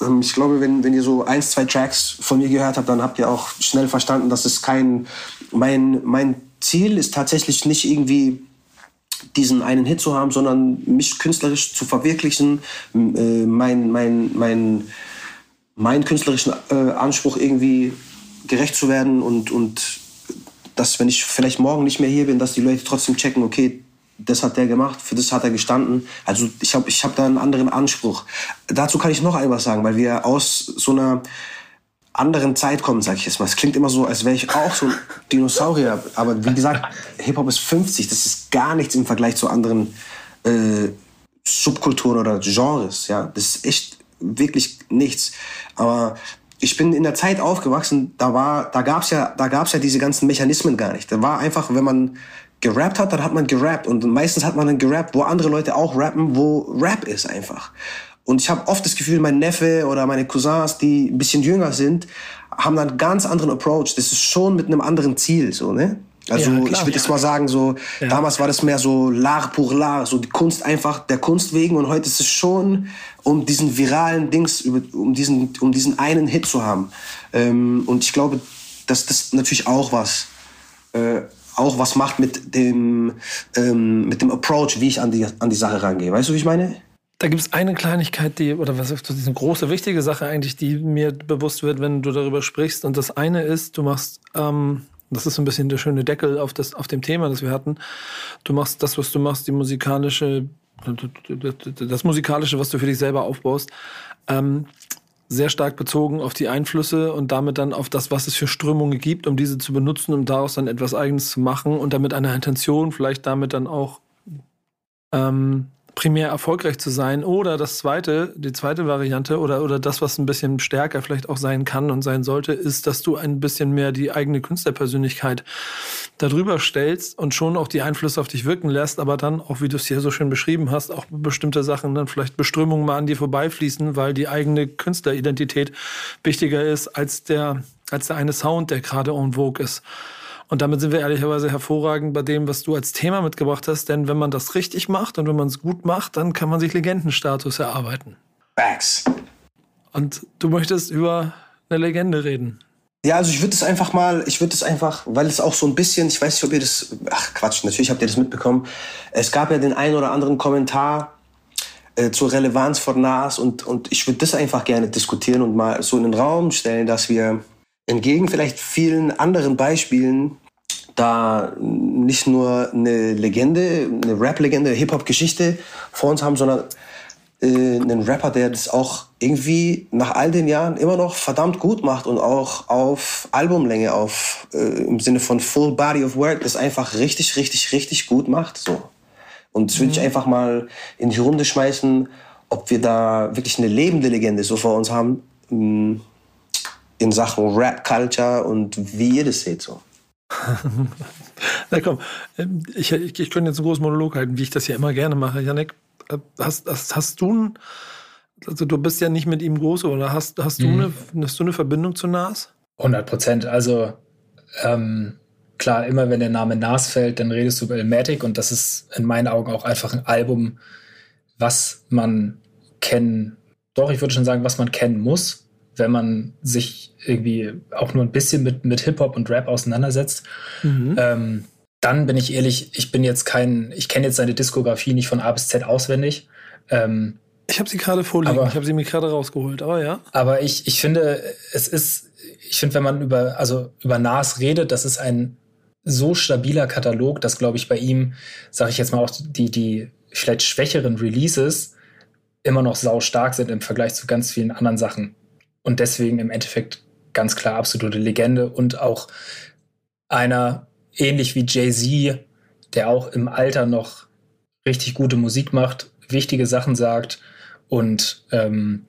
ähm, ich glaube, wenn, wenn ihr so ein, zwei Tracks von mir gehört habt, dann habt ihr auch schnell verstanden, dass es kein. Mein, mein Ziel ist tatsächlich nicht irgendwie diesen einen Hit zu haben, sondern mich künstlerisch zu verwirklichen, äh, mein, mein, mein, meinen künstlerischen äh, Anspruch irgendwie gerecht zu werden und, und dass, wenn ich vielleicht morgen nicht mehr hier bin, dass die Leute trotzdem checken, okay, das hat der gemacht, für das hat er gestanden. Also ich habe ich hab da einen anderen Anspruch. Dazu kann ich noch etwas sagen, weil wir aus so einer anderen Zeit kommen, sag ich jetzt mal. Es klingt immer so, als wäre ich auch so ein Dinosaurier. Aber wie gesagt, Hip-Hop ist 50. Das ist gar nichts im Vergleich zu anderen äh, Subkulturen oder Genres. Ja, das ist echt wirklich nichts. Aber ich bin in der Zeit aufgewachsen, da war, da gab's ja, da gab's ja diese ganzen Mechanismen gar nicht. Da war einfach, wenn man gerappt hat, dann hat man gerappt und meistens hat man dann gerappt, wo andere Leute auch rappen, wo Rap ist einfach. Und ich habe oft das Gefühl, mein Neffe oder meine Cousins, die ein bisschen jünger sind, haben dann einen ganz anderen Approach. Das ist schon mit einem anderen Ziel, so ne. Also ja, ich würde jetzt mal sagen, so ja. damals war das mehr so l'art pour l'art, so die Kunst einfach der Kunst wegen und heute ist es schon um diesen viralen Dings, um diesen, um diesen einen Hit zu haben. Ähm, und ich glaube, dass das natürlich auch was, äh, auch was macht mit dem, ähm, mit dem Approach, wie ich an die, an die Sache rangehe. Weißt du, wie ich meine? Da gibt es eine Kleinigkeit, die, oder was ist diese große, wichtige Sache eigentlich, die mir bewusst wird, wenn du darüber sprichst. Und das eine ist, du machst, ähm, das ist so ein bisschen der schöne Deckel auf, das, auf dem Thema, das wir hatten. Du machst das, was du machst, die musikalische, das musikalische, was du für dich selber aufbaust, ähm, sehr stark bezogen auf die Einflüsse und damit dann auf das, was es für Strömungen gibt, um diese zu benutzen, um daraus dann etwas Eigenes zu machen und damit eine Intention, vielleicht damit dann auch ähm, primär erfolgreich zu sein. Oder das zweite, die zweite Variante oder, oder das, was ein bisschen stärker vielleicht auch sein kann und sein sollte, ist, dass du ein bisschen mehr die eigene Künstlerpersönlichkeit darüber stellst und schon auch die Einflüsse auf dich wirken lässt, aber dann auch, wie du es hier so schön beschrieben hast, auch bestimmte Sachen dann vielleicht Beströmungen mal an dir vorbeifließen, weil die eigene Künstleridentität wichtiger ist als der, als der eine Sound, der gerade en vogue ist. Und damit sind wir ehrlicherweise hervorragend bei dem, was du als Thema mitgebracht hast. Denn wenn man das richtig macht und wenn man es gut macht, dann kann man sich Legendenstatus erarbeiten. Facts. Und du möchtest über eine Legende reden. Ja, also ich würde es einfach mal, ich würde es einfach, weil es auch so ein bisschen, ich weiß nicht, ob ihr das, ach Quatsch, natürlich habt ihr das mitbekommen. Es gab ja den einen oder anderen Kommentar äh, zur Relevanz von Nas und, und ich würde das einfach gerne diskutieren und mal so in den Raum stellen, dass wir entgegen vielleicht vielen anderen Beispielen da nicht nur eine Legende, eine Rap-Legende, Hip-Hop-Geschichte vor uns haben, sondern äh, einen Rapper, der das auch irgendwie nach all den Jahren immer noch verdammt gut macht und auch auf Albumlänge, auf äh, im Sinne von Full Body of Work, das einfach richtig, richtig, richtig gut macht. So. Und das würde ich mhm. einfach mal in die Runde schmeißen, ob wir da wirklich eine lebende Legende so vor uns haben. Hm, in Sachen Rap-Culture und wie ihr das seht so. Na komm, ähm, ich, ich, ich könnte jetzt einen großen Monolog halten, wie ich das ja immer gerne mache. Janik, äh, hast, hast, hast du ein, also du bist ja nicht mit ihm groß, oder hast, hast, mhm. du, eine, hast du eine Verbindung zu Nas? 100 Prozent. Also ähm, klar, immer wenn der Name Nas fällt, dann redest du über Elmatic und das ist in meinen Augen auch einfach ein Album, was man kennen, doch, ich würde schon sagen, was man kennen muss wenn man sich irgendwie auch nur ein bisschen mit, mit Hip-Hop und Rap auseinandersetzt. Mhm. Ähm, dann bin ich ehrlich, ich bin jetzt kein, ich kenne jetzt seine Diskografie nicht von A bis Z auswendig. Ähm, ich habe sie gerade vorliegen, aber, ich habe sie mir gerade rausgeholt, aber ja. Aber ich, ich finde, es ist, ich finde, wenn man über, also über Nas redet, das ist ein so stabiler Katalog, dass, glaube ich, bei ihm, sage ich jetzt mal auch, die, die vielleicht schwächeren Releases immer noch sau stark sind im Vergleich zu ganz vielen anderen Sachen und deswegen im Endeffekt ganz klar absolute Legende und auch einer ähnlich wie Jay-Z, der auch im Alter noch richtig gute Musik macht, wichtige Sachen sagt und ähm,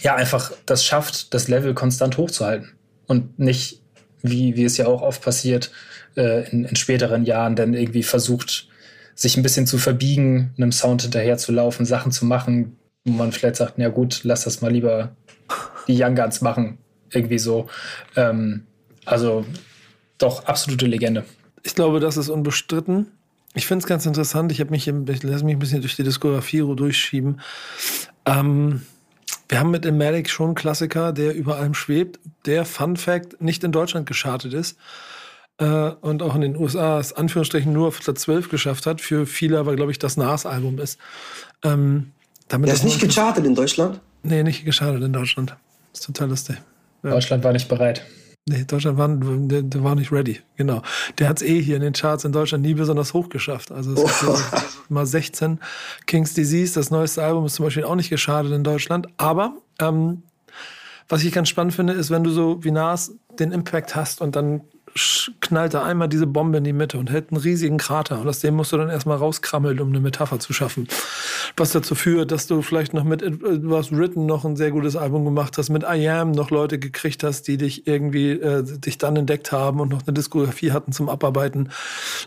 ja, einfach das schafft, das Level konstant hochzuhalten. Und nicht, wie, wie es ja auch oft passiert, äh, in, in späteren Jahren dann irgendwie versucht, sich ein bisschen zu verbiegen, einem Sound hinterher zu laufen, Sachen zu machen, wo man vielleicht sagt, ja gut, lass das mal lieber die Young Guns machen. Irgendwie so. Ähm, also doch, absolute Legende. Ich glaube, das ist unbestritten. Ich finde es ganz interessant. Ich habe mich, ich lasse mich ein bisschen durch die Diskografie durchschieben. Ähm, wir haben mit Emeric schon einen Klassiker, der über allem schwebt, der Fun Fact nicht in Deutschland geschartet ist äh, und auch in den USA es Anführungsstrichen nur auf Platz 12 geschafft hat. Für viele aber, glaube ich, das Nas-Album ist. Ähm, damit der ist nicht gechartet in Deutschland? Nee, nicht geschadet in Deutschland. Das ist total lustig. Ja. Deutschland war nicht bereit. Nee, Deutschland war, der, der war nicht ready, genau. Der hat es eh hier in den Charts in Deutschland nie besonders hoch geschafft. Also es oh. mal 16. King's Disease, das neueste Album, ist zum Beispiel auch nicht geschadet in Deutschland. Aber ähm, was ich ganz spannend finde, ist, wenn du so wie Nas den Impact hast und dann knallt er einmal diese Bombe in die Mitte und hält einen riesigen Krater. Und aus dem musst du dann erstmal rauskrammeln, um eine Metapher zu schaffen. Was dazu führt, dass du vielleicht noch mit was Written noch ein sehr gutes Album gemacht hast, mit I Am noch Leute gekriegt hast, die dich irgendwie, äh, dich dann entdeckt haben und noch eine Diskografie hatten zum Abarbeiten.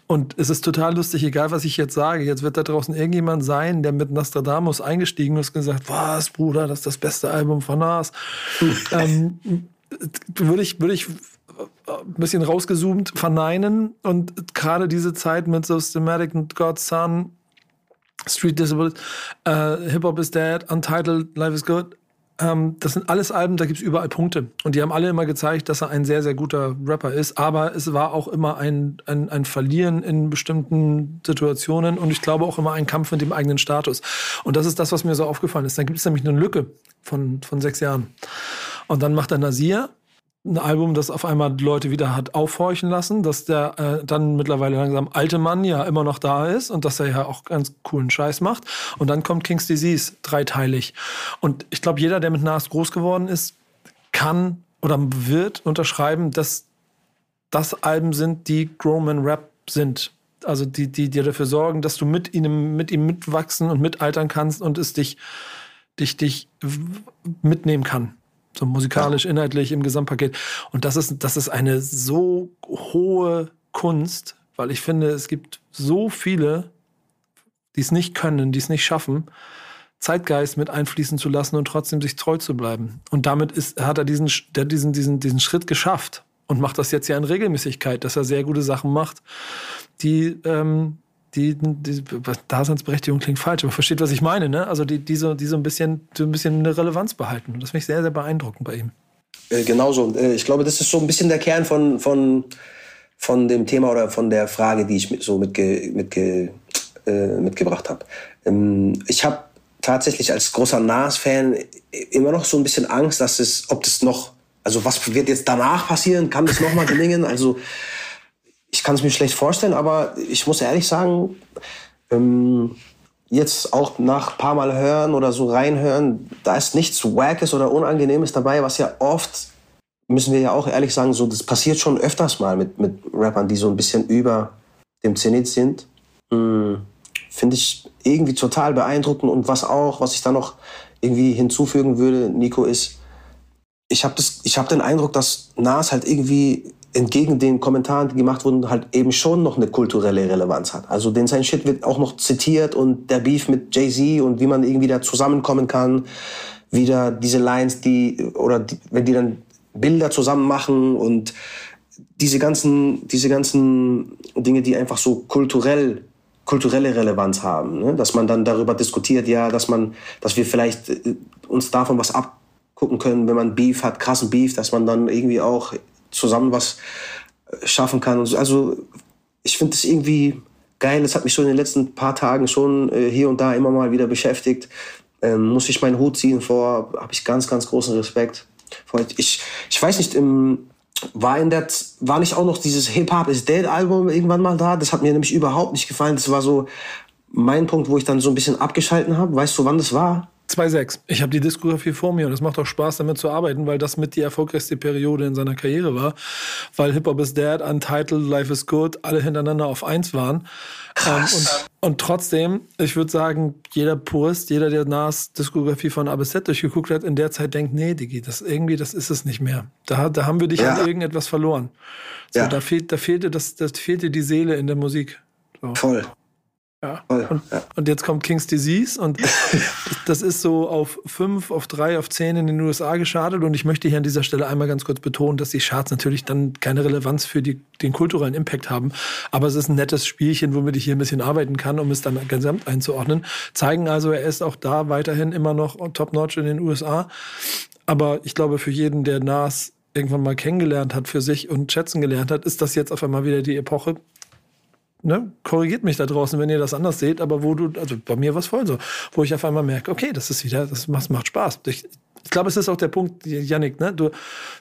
Und es ist total lustig, egal was ich jetzt sage. Jetzt wird da draußen irgendjemand sein, der mit Nostradamus eingestiegen ist und gesagt, was, Bruder, das ist das beste Album von Nas. ähm, würde ich, würde ich ein bisschen rausgezoomt verneinen und gerade diese Zeit mit Systematic God's Son, Street Disability, uh, Hip Hop is Dead, Untitled, Life is Good, ähm, das sind alles Alben, da gibt es überall Punkte. Und die haben alle immer gezeigt, dass er ein sehr, sehr guter Rapper ist. Aber es war auch immer ein, ein, ein Verlieren in bestimmten Situationen und ich glaube auch immer ein Kampf mit dem eigenen Status. Und das ist das, was mir so aufgefallen ist. Dann gibt es nämlich eine Lücke von, von sechs Jahren. Und dann macht er Nasir ein Album, das auf einmal Leute wieder hat aufhorchen lassen, dass der äh, dann mittlerweile langsam alte Mann ja immer noch da ist und dass er ja auch ganz coolen Scheiß macht. Und dann kommt King's Disease, dreiteilig. Und ich glaube, jeder, der mit Nas groß geworden ist, kann oder wird unterschreiben, dass das Alben sind, die Growman Rap sind. Also die, die dir dafür sorgen, dass du mit ihm, mit ihm mitwachsen und mitaltern kannst und es dich, dich, dich mitnehmen kann so musikalisch, inhaltlich im Gesamtpaket. Und das ist, das ist eine so hohe Kunst, weil ich finde, es gibt so viele, die es nicht können, die es nicht schaffen, Zeitgeist mit einfließen zu lassen und trotzdem sich treu zu bleiben. Und damit ist, hat er diesen, der diesen, diesen, diesen Schritt geschafft und macht das jetzt ja in Regelmäßigkeit, dass er sehr gute Sachen macht, die ähm, die, die Daseinsberechtigung klingt falsch, aber versteht, was ich meine, ne? Also die, die, so, die so ein bisschen, so ein bisschen eine Relevanz behalten. Das finde ich sehr, sehr beeindruckend bei ihm. Äh, genauso. Äh, ich glaube, das ist so ein bisschen der Kern von, von, von dem Thema oder von der Frage, die ich so mitge, mitge, äh, mitgebracht habe. Ähm, ich habe tatsächlich als großer Nas-Fan immer noch so ein bisschen Angst, dass es, ob das noch, also was wird jetzt danach passieren? Kann das nochmal gelingen? Also ich kann es mir schlecht vorstellen, aber ich muss ehrlich sagen, ähm, jetzt auch nach ein paar Mal hören oder so reinhören, da ist nichts Wackes oder Unangenehmes dabei, was ja oft, müssen wir ja auch ehrlich sagen, so das passiert schon öfters mal mit, mit Rappern, die so ein bisschen über dem Zenit sind. Mhm. Finde ich irgendwie total beeindruckend und was auch, was ich da noch irgendwie hinzufügen würde, Nico, ist, ich habe hab den Eindruck, dass Nas halt irgendwie entgegen den Kommentaren, die gemacht wurden, halt eben schon noch eine kulturelle Relevanz hat. Also den sein Shit wird auch noch zitiert und der Beef mit Jay-Z und wie man irgendwie da zusammenkommen kann, wieder diese Lines, die, oder die, wenn die dann Bilder zusammen machen und diese ganzen, diese ganzen Dinge, die einfach so kulturell kulturelle Relevanz haben, ne? dass man dann darüber diskutiert, ja, dass man, dass wir vielleicht äh, uns davon was abgucken können, wenn man Beef hat, krassen Beef, dass man dann irgendwie auch zusammen was äh, schaffen kann. Also ich finde es irgendwie geil. Es hat mich so in den letzten paar Tagen schon äh, hier und da immer mal wieder beschäftigt. Ähm, muss ich meinen Hut ziehen vor, habe ich ganz, ganz großen Respekt. Ich, ich weiß nicht, im, war in der, war nicht auch noch dieses Hip Hop is Dead Album irgendwann mal da? Das hat mir nämlich überhaupt nicht gefallen. Das war so mein Punkt, wo ich dann so ein bisschen abgeschalten habe. Weißt du, wann das war? 2,6. Ich habe die Diskografie vor mir und es macht auch Spaß, damit zu arbeiten, weil das mit die erfolgreichste Periode in seiner Karriere war. Weil Hip Hop is Dead, Untitled, Life is Good, alle hintereinander auf eins waren. Ähm, und, und, trotzdem, ich würde sagen, jeder Purist, jeder, der Nas Diskografie von A bis Z durchgeguckt hat, in der Zeit denkt, nee, Digi, das irgendwie, das ist es nicht mehr. Da, da haben wir dich ja. an irgendetwas verloren. So, ja. da, fehlt, da fehlte das, das fehlte die Seele in der Musik. So. Voll. Ja. Und, und, jetzt kommt King's Disease und das ist so auf fünf, auf drei, auf zehn in den USA geschartet. Und ich möchte hier an dieser Stelle einmal ganz kurz betonen, dass die Charts natürlich dann keine Relevanz für die, den kulturellen Impact haben. Aber es ist ein nettes Spielchen, womit ich hier ein bisschen arbeiten kann, um es dann gesamt einzuordnen. Zeigen also, er ist auch da weiterhin immer noch top-notch in den USA. Aber ich glaube, für jeden, der Nas irgendwann mal kennengelernt hat für sich und schätzen gelernt hat, ist das jetzt auf einmal wieder die Epoche, ne, korrigiert mich da draußen, wenn ihr das anders seht, aber wo du, also bei mir war es voll so, wo ich auf einmal merke, okay, das ist wieder, das macht, macht Spaß. Ich, ich glaube, es ist auch der Punkt, Yannick, ne? Du,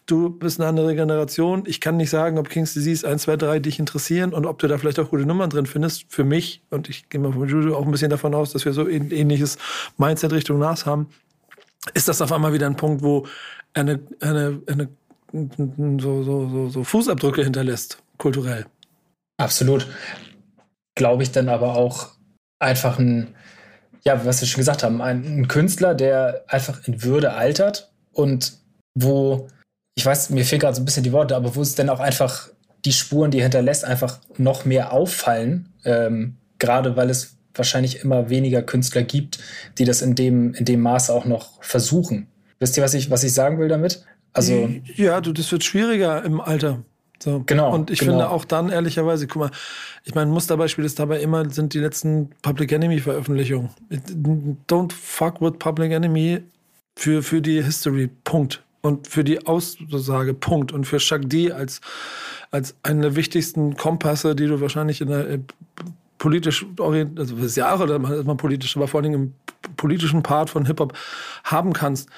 du bist eine andere Generation. Ich kann nicht sagen, ob King's Disease 1, 2, 3 dich interessieren und ob du da vielleicht auch gute Nummern drin findest. Für mich, und ich gehe mal von Juju auch ein bisschen davon aus, dass wir so ein ähnliches Mindset Richtung NAS haben, ist das auf einmal wieder ein Punkt, wo eine, eine, eine so, so, so, so Fußabdrücke hinterlässt, kulturell. Absolut glaube ich, dann aber auch einfach ein, ja, was wir schon gesagt haben, ein, ein Künstler, der einfach in Würde altert und wo, ich weiß, mir fehlen gerade so ein bisschen die Worte, aber wo es dann auch einfach die Spuren, die er hinterlässt, einfach noch mehr auffallen, ähm, gerade weil es wahrscheinlich immer weniger Künstler gibt, die das in dem, in dem Maße auch noch versuchen. Wisst ihr, was ich, was ich sagen will damit? Also ja, du, das wird schwieriger im Alter. So. Genau. Und ich genau. finde auch dann, ehrlicherweise, guck mal, ich meine, Musterbeispiel ist dabei immer, sind die letzten Public Enemy Veröffentlichungen. Don't fuck with Public Enemy für, für die History. Punkt. Und für die Aussage. Punkt. Und für Chuck D als, als einen der wichtigsten Kompasse, die du wahrscheinlich in der äh, politisch orientiert, also das Jahre, da ist man politisch, aber vor allem im politischen Part von Hip-Hop haben kannst.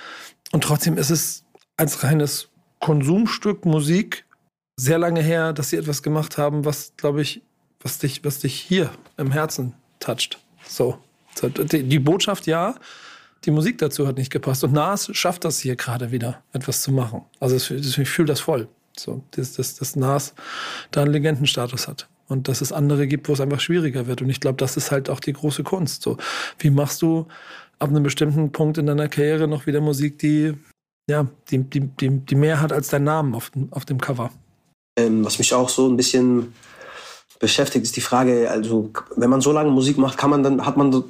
Und trotzdem ist es als reines Konsumstück Musik sehr lange her, dass sie etwas gemacht haben, was, glaube ich, was dich, was dich hier im Herzen toucht. So. Die, Botschaft ja, die Musik dazu hat nicht gepasst. Und Nas schafft das hier gerade wieder, etwas zu machen. Also ich fühle das voll. So, dass, dass, dass Nas da einen Legendenstatus hat. Und dass es andere gibt, wo es einfach schwieriger wird. Und ich glaube, das ist halt auch die große Kunst. So, wie machst du ab einem bestimmten Punkt in deiner Karriere noch wieder Musik, die, ja, die, die, die, die mehr hat als dein Namen auf auf dem Cover? Ähm, was mich auch so ein bisschen beschäftigt, ist die Frage, also wenn man so lange Musik macht, kann man dann, hat man,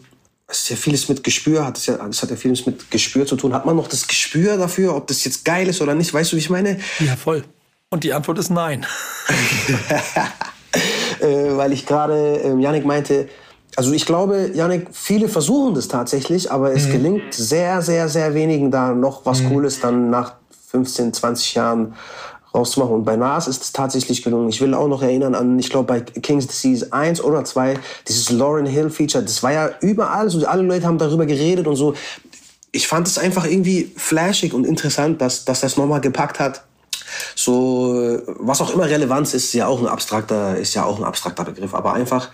es ist ja vieles mit Gespür, hat es ja, das hat ja vieles mit Gespür zu tun. Hat man noch das Gespür dafür, ob das jetzt geil ist oder nicht? Weißt du, wie ich meine? Ja, voll. Und die Antwort ist nein. äh, weil ich gerade, äh, Yannick meinte, also ich glaube, Yannick, viele versuchen das tatsächlich, aber es mhm. gelingt sehr, sehr, sehr wenigen da noch was mhm. Cooles dann nach 15, 20 Jahren rauszumachen. Und bei Nas ist es tatsächlich gelungen. Ich will auch noch erinnern an, ich glaube, bei King's Disease 1 oder 2, dieses Lauren Hill Feature, das war ja überall, so alle Leute haben darüber geredet und so. Ich fand es einfach irgendwie flashig und interessant, dass, dass das nochmal gepackt hat. So, was auch immer Relevanz ist, ist ja auch ein abstrakter, ist ja auch ein abstrakter Begriff, aber einfach,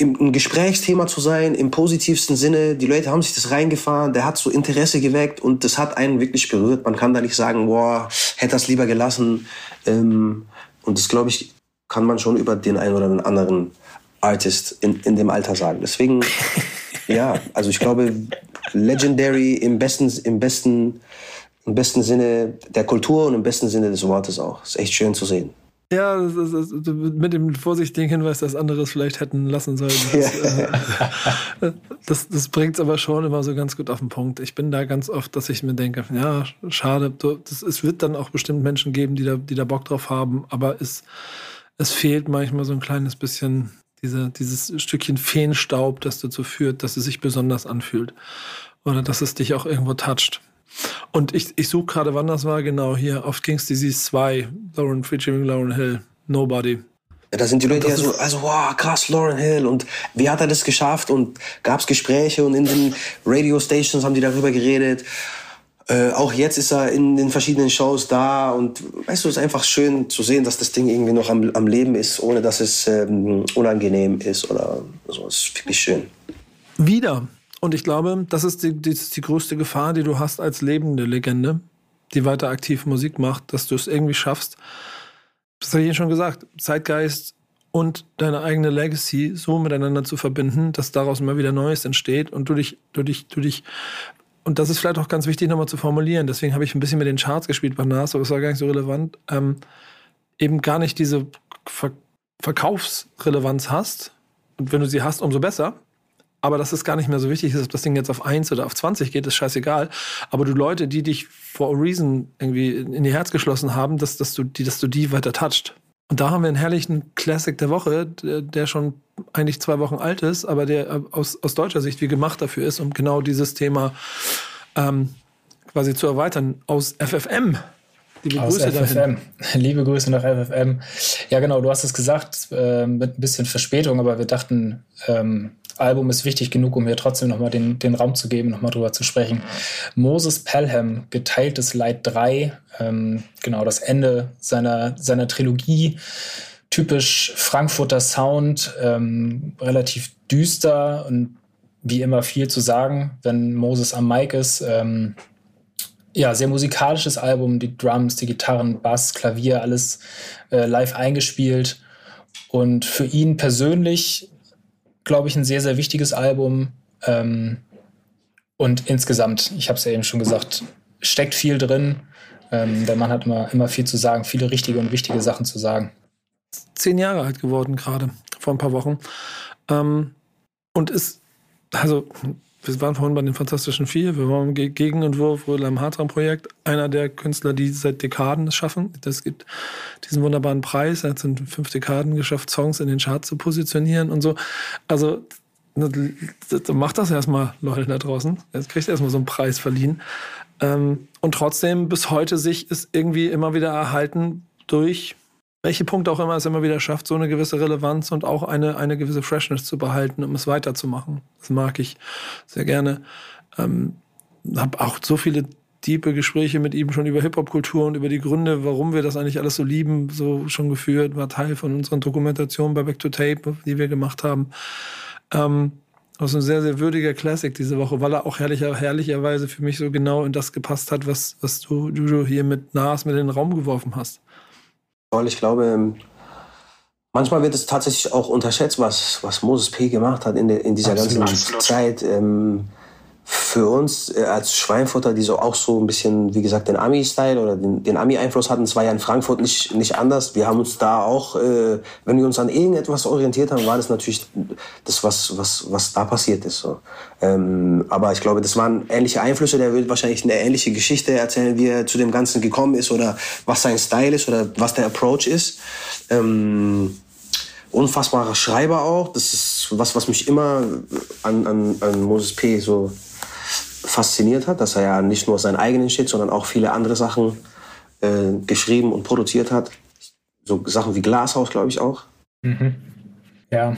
ein Gesprächsthema zu sein, im positivsten Sinne. Die Leute haben sich das reingefahren, der hat so Interesse geweckt und das hat einen wirklich berührt. Man kann da nicht sagen, boah, hätte das lieber gelassen. Ähm, und das, glaube ich, kann man schon über den einen oder anderen Artist in, in dem Alter sagen. Deswegen, ja, also ich glaube, legendary im besten, im besten, im besten Sinne der Kultur und im besten Sinne des Wortes auch. Ist echt schön zu sehen. Ja, das ist, das ist, mit dem vorsichtigen Hinweis, dass andere es vielleicht hätten lassen sollen. Das, äh, das, das bringt es aber schon immer so ganz gut auf den Punkt. Ich bin da ganz oft, dass ich mir denke, ja, schade, das, es wird dann auch bestimmt Menschen geben, die da, die da Bock drauf haben, aber es, es fehlt manchmal so ein kleines bisschen diese, dieses Stückchen Feenstaub, das dazu führt, dass es sich besonders anfühlt. Oder dass es dich auch irgendwo toucht. Und ich, ich suche gerade, wann das war, genau hier auf King's Disease 2, Lauren featuring Lauren Hill, Nobody. Ja, da sind die Leute ja so, also wow, krass, Lauren Hill und wie hat er das geschafft und gab es Gespräche und in den Radio Stations haben die darüber geredet. Äh, auch jetzt ist er in den verschiedenen Shows da und weißt du, es ist einfach schön zu sehen, dass das Ding irgendwie noch am, am Leben ist, ohne dass es ähm, unangenehm ist oder so. Es ist wirklich schön. Wieder und ich glaube, das ist die, die, die größte Gefahr, die du hast als lebende Legende, die weiter aktiv Musik macht, dass du es irgendwie schaffst. Das habe ich Ihnen schon gesagt. Zeitgeist und deine eigene Legacy so miteinander zu verbinden, dass daraus immer wieder Neues entsteht und du dich, du dich, du dich und das ist vielleicht auch ganz wichtig nochmal zu formulieren. Deswegen habe ich ein bisschen mit den Charts gespielt bei NAS, aber es war gar nicht so relevant. Ähm, eben gar nicht diese Ver Verkaufsrelevanz hast. Und wenn du sie hast, umso besser aber das ist gar nicht mehr so wichtig, ob das Ding jetzt auf 1 oder auf 20 geht, ist scheißegal. Aber du Leute, die dich for a reason irgendwie in ihr Herz geschlossen haben, dass, dass, du, die, dass du die weiter toucht. Und da haben wir einen herrlichen Classic der Woche, der, der schon eigentlich zwei Wochen alt ist, aber der aus, aus deutscher Sicht wie gemacht dafür ist, um genau dieses Thema ähm, quasi zu erweitern. Aus FFM. Liebe Aus Grüße FFM. Dahin. Liebe Grüße nach FFM. Ja, genau, du hast es gesagt, äh, mit ein bisschen Verspätung, aber wir dachten, ähm, Album ist wichtig genug, um hier trotzdem nochmal den, den Raum zu geben, nochmal drüber zu sprechen. Moses Pelham, Geteiltes Leid 3, ähm, genau das Ende seiner, seiner Trilogie. Typisch Frankfurter Sound, ähm, relativ düster und wie immer viel zu sagen, wenn Moses am Mic ist. Ähm, ja, sehr musikalisches Album, die Drums, die Gitarren, Bass, Klavier, alles äh, live eingespielt. Und für ihn persönlich glaube ich, ein sehr, sehr wichtiges Album. Ähm, und insgesamt, ich habe es ja eben schon gesagt, steckt viel drin. Ähm, der Mann hat immer, immer viel zu sagen, viele richtige und wichtige Sachen zu sagen. Zehn Jahre alt geworden gerade, vor ein paar Wochen. Ähm, und ist, also wir waren vorhin bei den Fantastischen Vier, wir waren im Gegenentwurf Rödler Hartram-Projekt, einer der Künstler, die seit Dekaden es schaffen. Es gibt diesen wunderbaren Preis, er hat es in fünf Dekaden geschafft, Songs in den Charts zu positionieren und so. Also macht das erstmal, Leute da draußen. Jetzt kriegt erstmal so einen Preis verliehen. Ähm, und trotzdem bis heute sich ist irgendwie immer wieder erhalten durch welche Punkte auch immer es immer wieder schafft, so eine gewisse Relevanz und auch eine, eine gewisse Freshness zu behalten, um es weiterzumachen. Das mag ich sehr gerne. Ähm, habe auch so viele tiefe Gespräche mit ihm schon über Hip-Hop-Kultur und über die Gründe, warum wir das eigentlich alles so lieben, so schon geführt, war Teil von unseren Dokumentationen bei Back to Tape, die wir gemacht haben. Ähm, das ist ein sehr, sehr würdiger Classic diese Woche, weil er auch herrlicher, herrlicherweise für mich so genau in das gepasst hat, was, was du, Juju, hier mit Nas mit in den Raum geworfen hast. Ich glaube, ähm, manchmal wird es tatsächlich auch unterschätzt, was, was Moses P. gemacht hat in, der, in dieser absolut, ganzen. Zeit. Ähm, für uns äh, als Schweinfutter, die so auch so ein bisschen, wie gesagt, den Ami-Style oder den, den Ami-Einfluss hatten, es war ja in Frankfurt nicht, nicht anders. Wir haben uns da auch, äh, wenn wir uns an irgendetwas orientiert haben, war das natürlich das, was, was, was da passiert ist. So. Ähm, aber ich glaube, das waren ähnliche Einflüsse. Der wird wahrscheinlich eine ähnliche Geschichte erzählen, wie er zu dem Ganzen gekommen ist oder was sein Style ist oder was der Approach ist. Ähm, unfassbarer Schreiber auch. Das ist was, was mich immer an, an, an Moses P. so fasziniert hat, dass er ja nicht nur seinen eigenen Shit, sondern auch viele andere Sachen äh, geschrieben und produziert hat. So Sachen wie Glashaus, glaube ich auch. Mhm. Ja.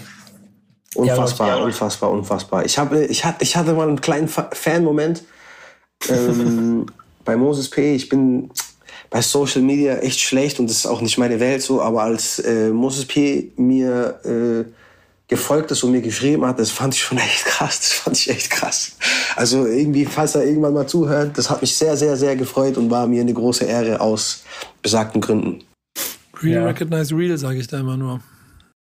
Unfassbar, ja, unfassbar, unfassbar. Ich, hab, ich, hatte, ich hatte mal einen kleinen Fan-Moment ähm, bei Moses P. Ich bin bei Social Media echt schlecht und das ist auch nicht meine Welt so, aber als äh, Moses P. mir äh, gefolgt ist und mir geschrieben hat, das fand ich schon echt krass. Das fand ich echt krass. Also irgendwie, falls er irgendwann mal zuhört, das hat mich sehr, sehr, sehr gefreut und war mir eine große Ehre aus besagten Gründen. Real ja. recognize real, sage ich da immer nur.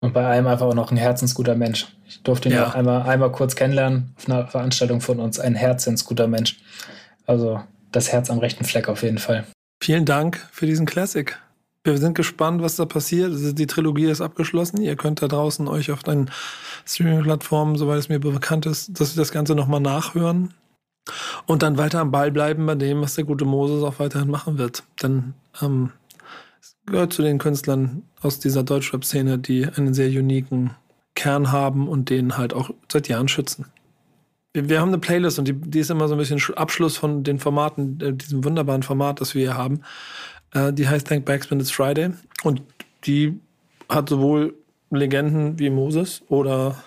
Und bei allem einfach auch noch ein herzensguter Mensch. Ich durfte ihn ja. auch einmal, einmal kurz kennenlernen auf einer Veranstaltung von uns. Ein herzensguter Mensch. Also das Herz am rechten Fleck auf jeden Fall. Vielen Dank für diesen Classic. Wir sind gespannt, was da passiert. Die Trilogie ist abgeschlossen. Ihr könnt da draußen euch auf deinen Streaming-Plattformen, soweit es mir bekannt ist, dass wir das Ganze nochmal nachhören. Und dann weiter am Ball bleiben bei dem, was der gute Moses auch weiterhin machen wird. Denn ähm, es gehört zu den Künstlern aus dieser Deutschrap-Szene, die einen sehr uniken Kern haben und den halt auch seit Jahren schützen. Wir, wir haben eine Playlist und die, die ist immer so ein bisschen Abschluss von den Formaten, äh, diesem wunderbaren Format, das wir hier haben. Äh, die heißt Thank Backspin It's Friday. Und die hat sowohl Legenden wie Moses oder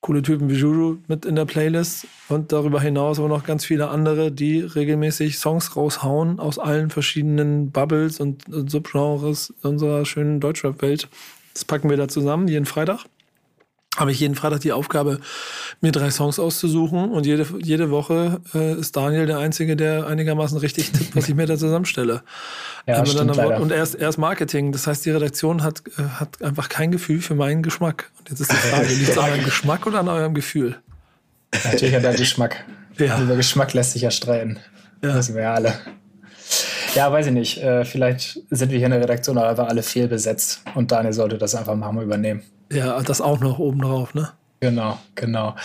coole Typen wie Juju mit in der Playlist und darüber hinaus aber noch ganz viele andere, die regelmäßig Songs raushauen aus allen verschiedenen Bubbles und, Subgenres unserer schönen Deutschrap-Welt. Das packen wir da zusammen jeden Freitag habe ich jeden Freitag die Aufgabe, mir drei Songs auszusuchen und jede, jede Woche äh, ist Daniel der Einzige, der einigermaßen richtig tippt, was ich mir da zusammenstelle. Ja, stimmt, und er ist, er ist Marketing, das heißt, die Redaktion hat, äh, hat einfach kein Gefühl für meinen Geschmack. Und jetzt ist die Frage, liegt es an eurem Geschmack oder an eurem Gefühl? Natürlich an deinem Geschmack. Ja. Über Geschmack lässt sich ja streiten. Ja. Das sind wir ja alle. Ja, weiß ich nicht. Äh, vielleicht sind wir hier in der Redaktion einfach alle fehlbesetzt und Daniel sollte das einfach mal übernehmen. Ja, das auch noch obendrauf, ne? Genau, genau.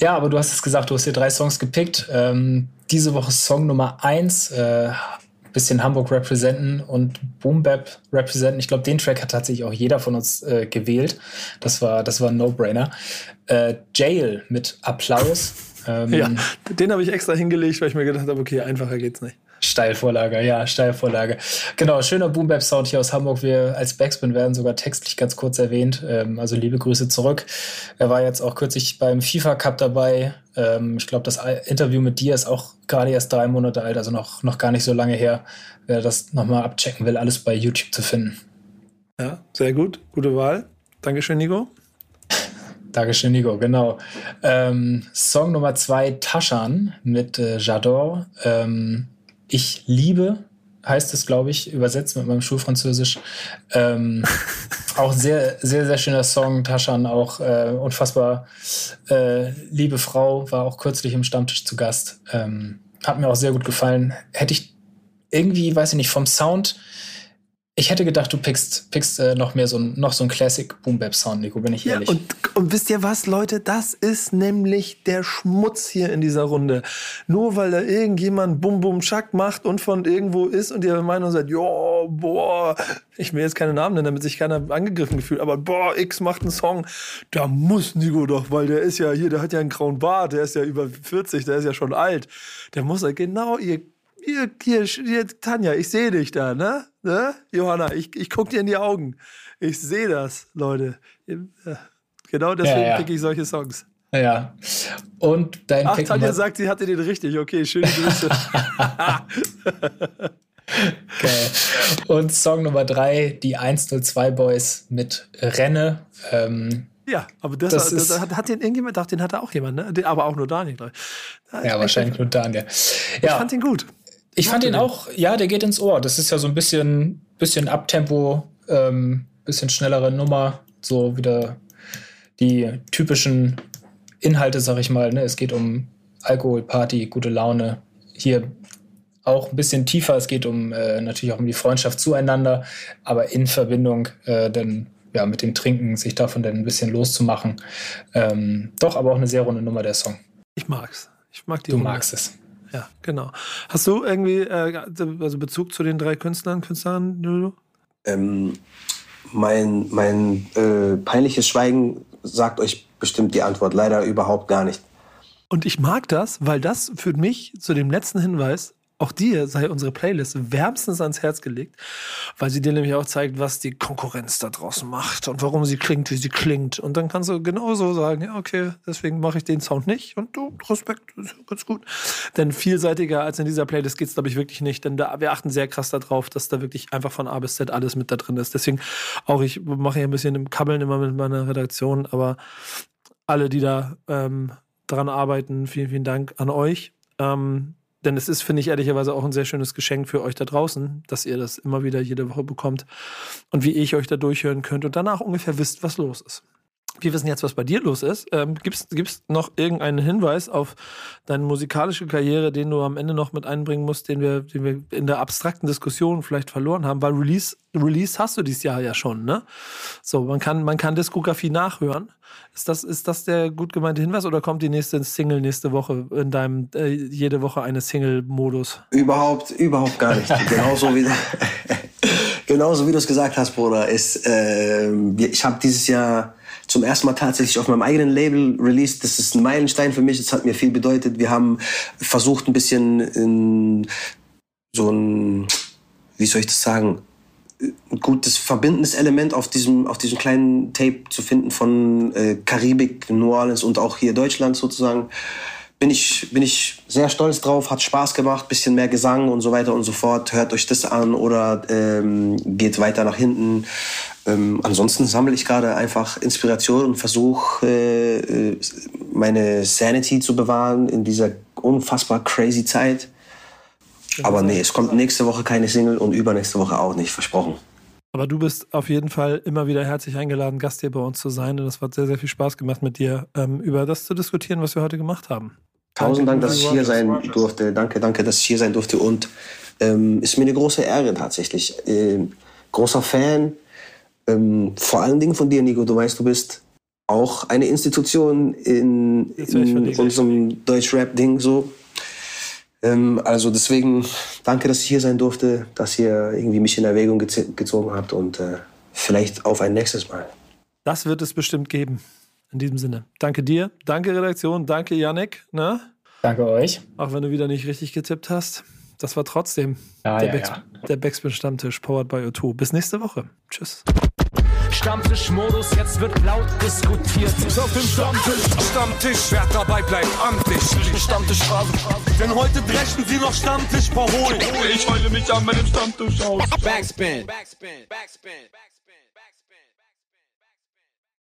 Ja, aber du hast es gesagt, du hast dir drei Songs gepickt. Ähm, diese Woche Song Nummer eins, äh, bisschen Hamburg representen und Boom Bap representen. Ich glaube, den Track hat tatsächlich auch jeder von uns äh, gewählt. Das war, das war ein No-Brainer. Äh, Jail mit Applaus. Ähm, ja, den habe ich extra hingelegt, weil ich mir gedacht habe, okay, einfacher geht's nicht. Steilvorlage, ja, Steilvorlage. Genau, schöner Boom Bap Sound hier aus Hamburg. Wir als Backspin werden sogar textlich ganz kurz erwähnt. Ähm, also liebe Grüße zurück. Er war jetzt auch kürzlich beim FIFA Cup dabei. Ähm, ich glaube, das Interview mit dir ist auch gerade erst drei Monate alt, also noch, noch gar nicht so lange her. Wer das nochmal abchecken will, alles bei YouTube zu finden. Ja, sehr gut. Gute Wahl. Dankeschön, Nico. Dankeschön, Nico, genau. Ähm, Song Nummer zwei, Taschan mit äh, Jador. Ähm, ich liebe, heißt es, glaube ich, übersetzt mit meinem Schulfranzösisch. Ähm, auch sehr, sehr, sehr schöner Song. Taschan auch äh, unfassbar äh, liebe Frau, war auch kürzlich im Stammtisch zu Gast. Ähm, hat mir auch sehr gut gefallen. Hätte ich irgendwie, weiß ich nicht, vom Sound Ich hätte gedacht, du pickst, pickst äh, noch mehr so ein, noch so ein Classic Boom Bap Sound, Nico, bin ich Ja, ehrlich. und, und wisst ihr was, Leute? Das ist nämlich der Schmutz hier in dieser Runde. Nur weil da irgendjemand Bum Bum Schack macht und von irgendwo ist und ihr der Meinung seid, ja, boah, ich will jetzt keine Namen nennen, damit sich keiner angegriffen gefühlt, aber boah, X macht einen Song, da muss Nico doch, weil der ist ja hier, der hat ja einen grauen Bart, der ist ja über 40, der ist ja schon alt. Der muss ja genau, ihr hier, hier, hier, Tanja, ich sehe dich da, ne? ne? Johanna, ich, ich guck dir in die Augen. Ich sehe das, Leute. Genau deswegen Ja, ja. pick ich solche Songs. ja. Und dein Ach, Pick Tanja sagt, sie hatte den richtig. Okay, schöne Grüße. Geil. Und Song Nummer drei, die 102 Boys mit Renne. Ähm, ja, aber das, Das das, ist- hat, hat den irgendjemand, doch, den hatte auch jemand, ne? Aber auch nur Daniel, glaub ich. ja, wahrscheinlich nur Daniel. Ich Ja, fand ihn gut. Ich fand ihn auch, ja, der geht ins Ohr. Das ist ja so ein bisschen, bisschen Abtempo, ähm, bisschen schnellere Nummer, so wieder die typischen Inhalte, sag ich mal. Ne? Es geht um Alkohol, Party, gute Laune. Hier auch ein bisschen tiefer. Es geht um äh, natürlich auch um die Freundschaft zueinander, aber in Verbindung äh, dann ja mit dem Trinken sich davon dann ein bisschen loszumachen. Ähm, doch, aber auch eine sehr runde Nummer der Song. Ich mag's. Ich mag die Du Runde. magst es. Ja, genau. Hast du irgendwie äh, also Bezug zu den drei Künstlern, Künstlern, Lulu? Ähm, mein mein äh, peinliches Schweigen sagt euch bestimmt die Antwort. Leider überhaupt gar nicht. Und ich mag das, weil das führt mich zu dem letzten Hinweis. Auch dir sei unsere Playlist wärmstens ans Herz gelegt, weil sie dir nämlich auch zeigt, was die Konkurrenz da draußen macht und warum sie klingt, wie sie klingt. Und dann kannst du genauso sagen, ja, okay, deswegen mache ich den Sound nicht. Und du, Respekt, ist ganz gut. Denn vielseitiger als in dieser Playlist geht's, glaube ich, wirklich nicht. Denn da, wir achten sehr krass darauf, dass da wirklich einfach von A bis Z alles mit da drin ist. Deswegen auch, ich mache hier ein bisschen im Kabbeln immer mit meiner Redaktion, aber alle, die da ähm, dran arbeiten, vielen, vielen Dank an euch. Ähm, denn es ist, finde ich, ehrlicherweise auch ein sehr schönes Geschenk für euch da draußen, dass ihr das immer wieder jede Woche bekommt und wie ich euch da durchhören könnt und danach ungefähr wisst, was los ist. Wir wissen jetzt, was bei dir los ist. Ähm, Gibt es noch irgendeinen Hinweis auf deine musikalische Karriere, den du am Ende noch mit einbringen musst, den wir, den wir in der abstrakten Diskussion vielleicht verloren haben? Weil Release, Release hast du dieses Jahr ja schon, ne? So, man kann, man kann Diskografie nachhören. Ist das, ist das der gut gemeinte Hinweis oder kommt die nächste Single nächste Woche in deinem äh, jede Woche eine Single-Modus? Überhaupt, überhaupt gar nicht. genauso wie, genauso wie du es gesagt hast, Bruder, ist, ähm, ich habe dieses Jahr zum ersten Mal tatsächlich auf meinem eigenen Label released. Das ist ein Meilenstein für mich. Das hat mir viel bedeutet. Wir haben versucht, ein bisschen in so ein, wie soll ich das sagen, ein gutes verbindendes Element auf diesem, auf diesem kleinen Tape zu finden von äh, Karibik, New Orleans und auch hier Deutschland sozusagen. Bin ich, bin ich sehr stolz drauf, hat Spaß gemacht, bisschen mehr Gesang und so weiter und so fort. Hört euch das an oder ähm, geht weiter nach hinten. Ähm, ansonsten sammle ich gerade einfach Inspiration und versuche äh, äh, meine Sanity zu bewahren in dieser unfassbar crazy Zeit. Aber nee, es kommt nächste Woche keine Single und übernächste Woche auch nicht, versprochen. Aber du bist auf jeden Fall immer wieder herzlich eingeladen, Gast hier bei uns zu sein. Und es hat sehr, sehr viel Spaß gemacht mit dir, ähm, über das zu diskutieren, was wir heute gemacht haben. Tausend Dank, dass ich hier sein durfte. Danke, danke, dass ich hier sein durfte. Und ähm, ist mir eine große Ehre tatsächlich. Ähm, großer Fan. Ähm, vor allen Dingen von dir, Nico. Du weißt, du bist auch eine Institution in, in unserem Deutsch-Rap-Ding so. Ähm, also deswegen danke, dass ich hier sein durfte, dass ihr irgendwie mich in Erwägung gez gezogen habt und äh, vielleicht auf ein nächstes Mal. Das wird es bestimmt geben. In diesem Sinne. Danke dir, danke Redaktion, danke Yannick, ne? Danke euch. Auch wenn du wieder nicht richtig getippt hast. Das war trotzdem Ja, der, ja, Backspin, ja. der Backspin Stammtisch, powered by O2. Bis nächste Woche. Tschüss. Stammtischmodus, jetzt wird laut diskutiert. Auf dem Stammtisch, Stammtisch, wer dabei bleibt, amtlich. Stammtisch Phase. Denn heute brechen sie noch Stammtisch verholen. Ich heule mich an meinem Stammtisch aus. Backspin. Backspin. Backspin. Backspin.